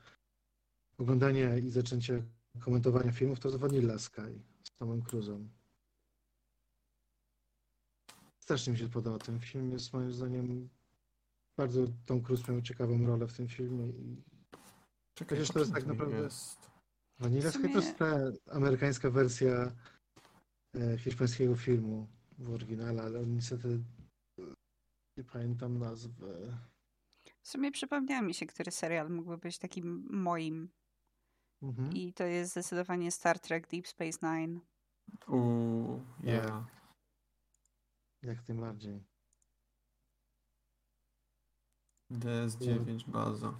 Speaker 1: oglądania i zaczęcie komentowania filmów, to jest Vanilla Sky z Tomem Cruzem. Strasznie mi się podoba ten film. Jest moim zdaniem bardzo Tom Cruise miał ciekawą rolę w tym filmie i
Speaker 2: Czekaj, o
Speaker 1: to jest tak naprawdę-
Speaker 2: Jest?
Speaker 1: Vanilla
Speaker 3: W
Speaker 1: Sky to jest
Speaker 3: sumie-
Speaker 1: ta amerykańska wersja e, hiszpańskiego filmu w oryginale, ale niestety nie pamiętam nazwy.
Speaker 3: W sumie przypomniał mi się, który serial mógłby być takim moim.
Speaker 1: Mhm.
Speaker 3: I to jest zdecydowanie Star Trek Deep Space Nine.
Speaker 2: Uuu, yeah.
Speaker 1: Jak tym bardziej.
Speaker 2: DS9 baza.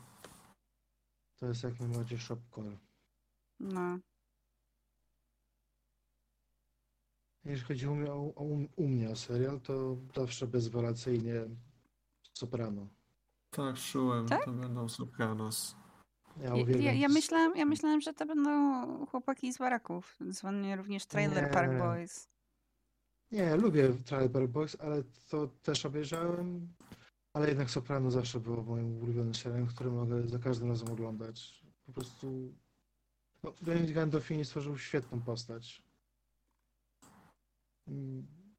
Speaker 1: To jest jak najbardziej shopcore.
Speaker 3: No.
Speaker 1: Jeśli chodzi o, mnie- o, o, u mnie o serial, to zawsze bezwalacyjnie Soprano.
Speaker 2: Tak, czułem,
Speaker 3: Tak?
Speaker 2: to będą Sopranos.
Speaker 1: Ja
Speaker 3: Ja,
Speaker 1: uwielbiam.
Speaker 3: ja, ja, myślałam, ja myślałam, że to będą chłopaki z baraków. Dzwonię również Trailer Park
Speaker 1: Nie.
Speaker 3: Boys.
Speaker 1: Nie, lubię Trailer Park Boys, ale to też obejrzałem. Ale jednak Soprano zawsze było moim ulubionym serialem, który mogę za każdym razem oglądać. Po prostu. No, Benedict Gandolfini stworzył świetną postać.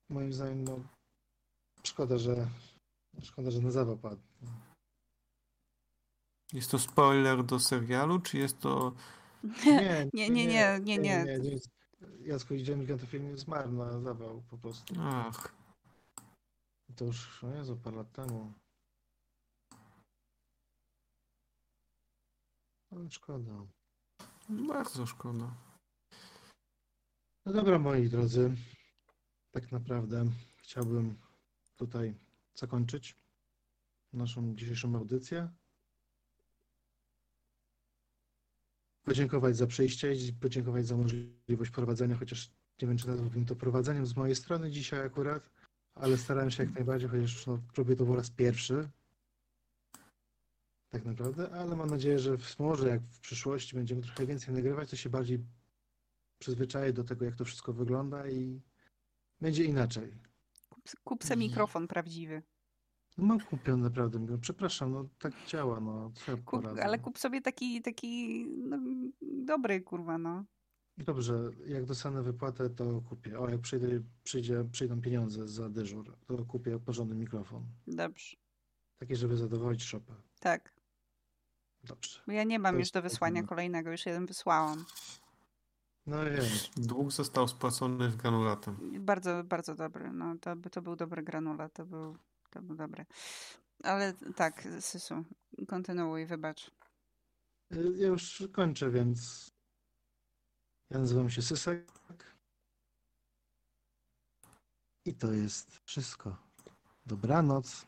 Speaker 1: Moim zdaniem, no. Szkoda, że. Szkoda, że na zawał padł.
Speaker 2: Jest to spoiler do serialu, czy jest to...
Speaker 1: Nie,
Speaker 3: Nie, nie, nie, nie, nie.
Speaker 1: nie, nie. Jacku, Benedict Gandolfini zmarł na zawał po prostu.
Speaker 2: Ach,
Speaker 1: To już, o Jezu, parę lat temu. Ale szkoda.
Speaker 2: Bardzo szkoda.
Speaker 1: No dobra, moi drodzy. Tak naprawdę chciałbym tutaj zakończyć naszą dzisiejszą audycję. Podziękować za przyjście podziękować za możliwość prowadzenia, chociaż nie wiem, czy nazwałbym to prowadzeniem z mojej strony dzisiaj akurat, ale starałem się jak najbardziej, chociaż no, robię to po raz pierwszy. Tak naprawdę, ale mam nadzieję, że w- może jak w przyszłości będziemy trochę więcej nagrywać, to się bardziej przyzwyczaję do tego, jak to wszystko wygląda i będzie inaczej.
Speaker 3: Kup, kup se mikrofon prawdziwy.
Speaker 1: No mam kupiony naprawdę, przepraszam, no tak działa, no
Speaker 3: Kup, ale kup sobie taki, taki no, dobry, kurwa, no.
Speaker 1: Dobrze, jak dostanę wypłatę, to kupię. O, jak przyjdzie, przyjdzie, przyjdą pieniądze za dyżur, to kupię porządny mikrofon.
Speaker 3: Dobrze.
Speaker 1: Taki, żeby zadowolić szopę.
Speaker 3: Tak.
Speaker 1: Dobrze.
Speaker 3: Bo ja nie mam
Speaker 1: To
Speaker 3: już do wysłania kolejnego, już jeden wysłałam.
Speaker 1: No wiem.
Speaker 2: Dług został spłacony granulatem.
Speaker 3: Bardzo, bardzo dobry. No, to, to był dobry granulat, to był, to był dobry. Ale tak, Sysu, kontynuuj, wybacz.
Speaker 1: Ja już kończę, więc ja nazywam się Sysek. I to jest wszystko. Dobranoc.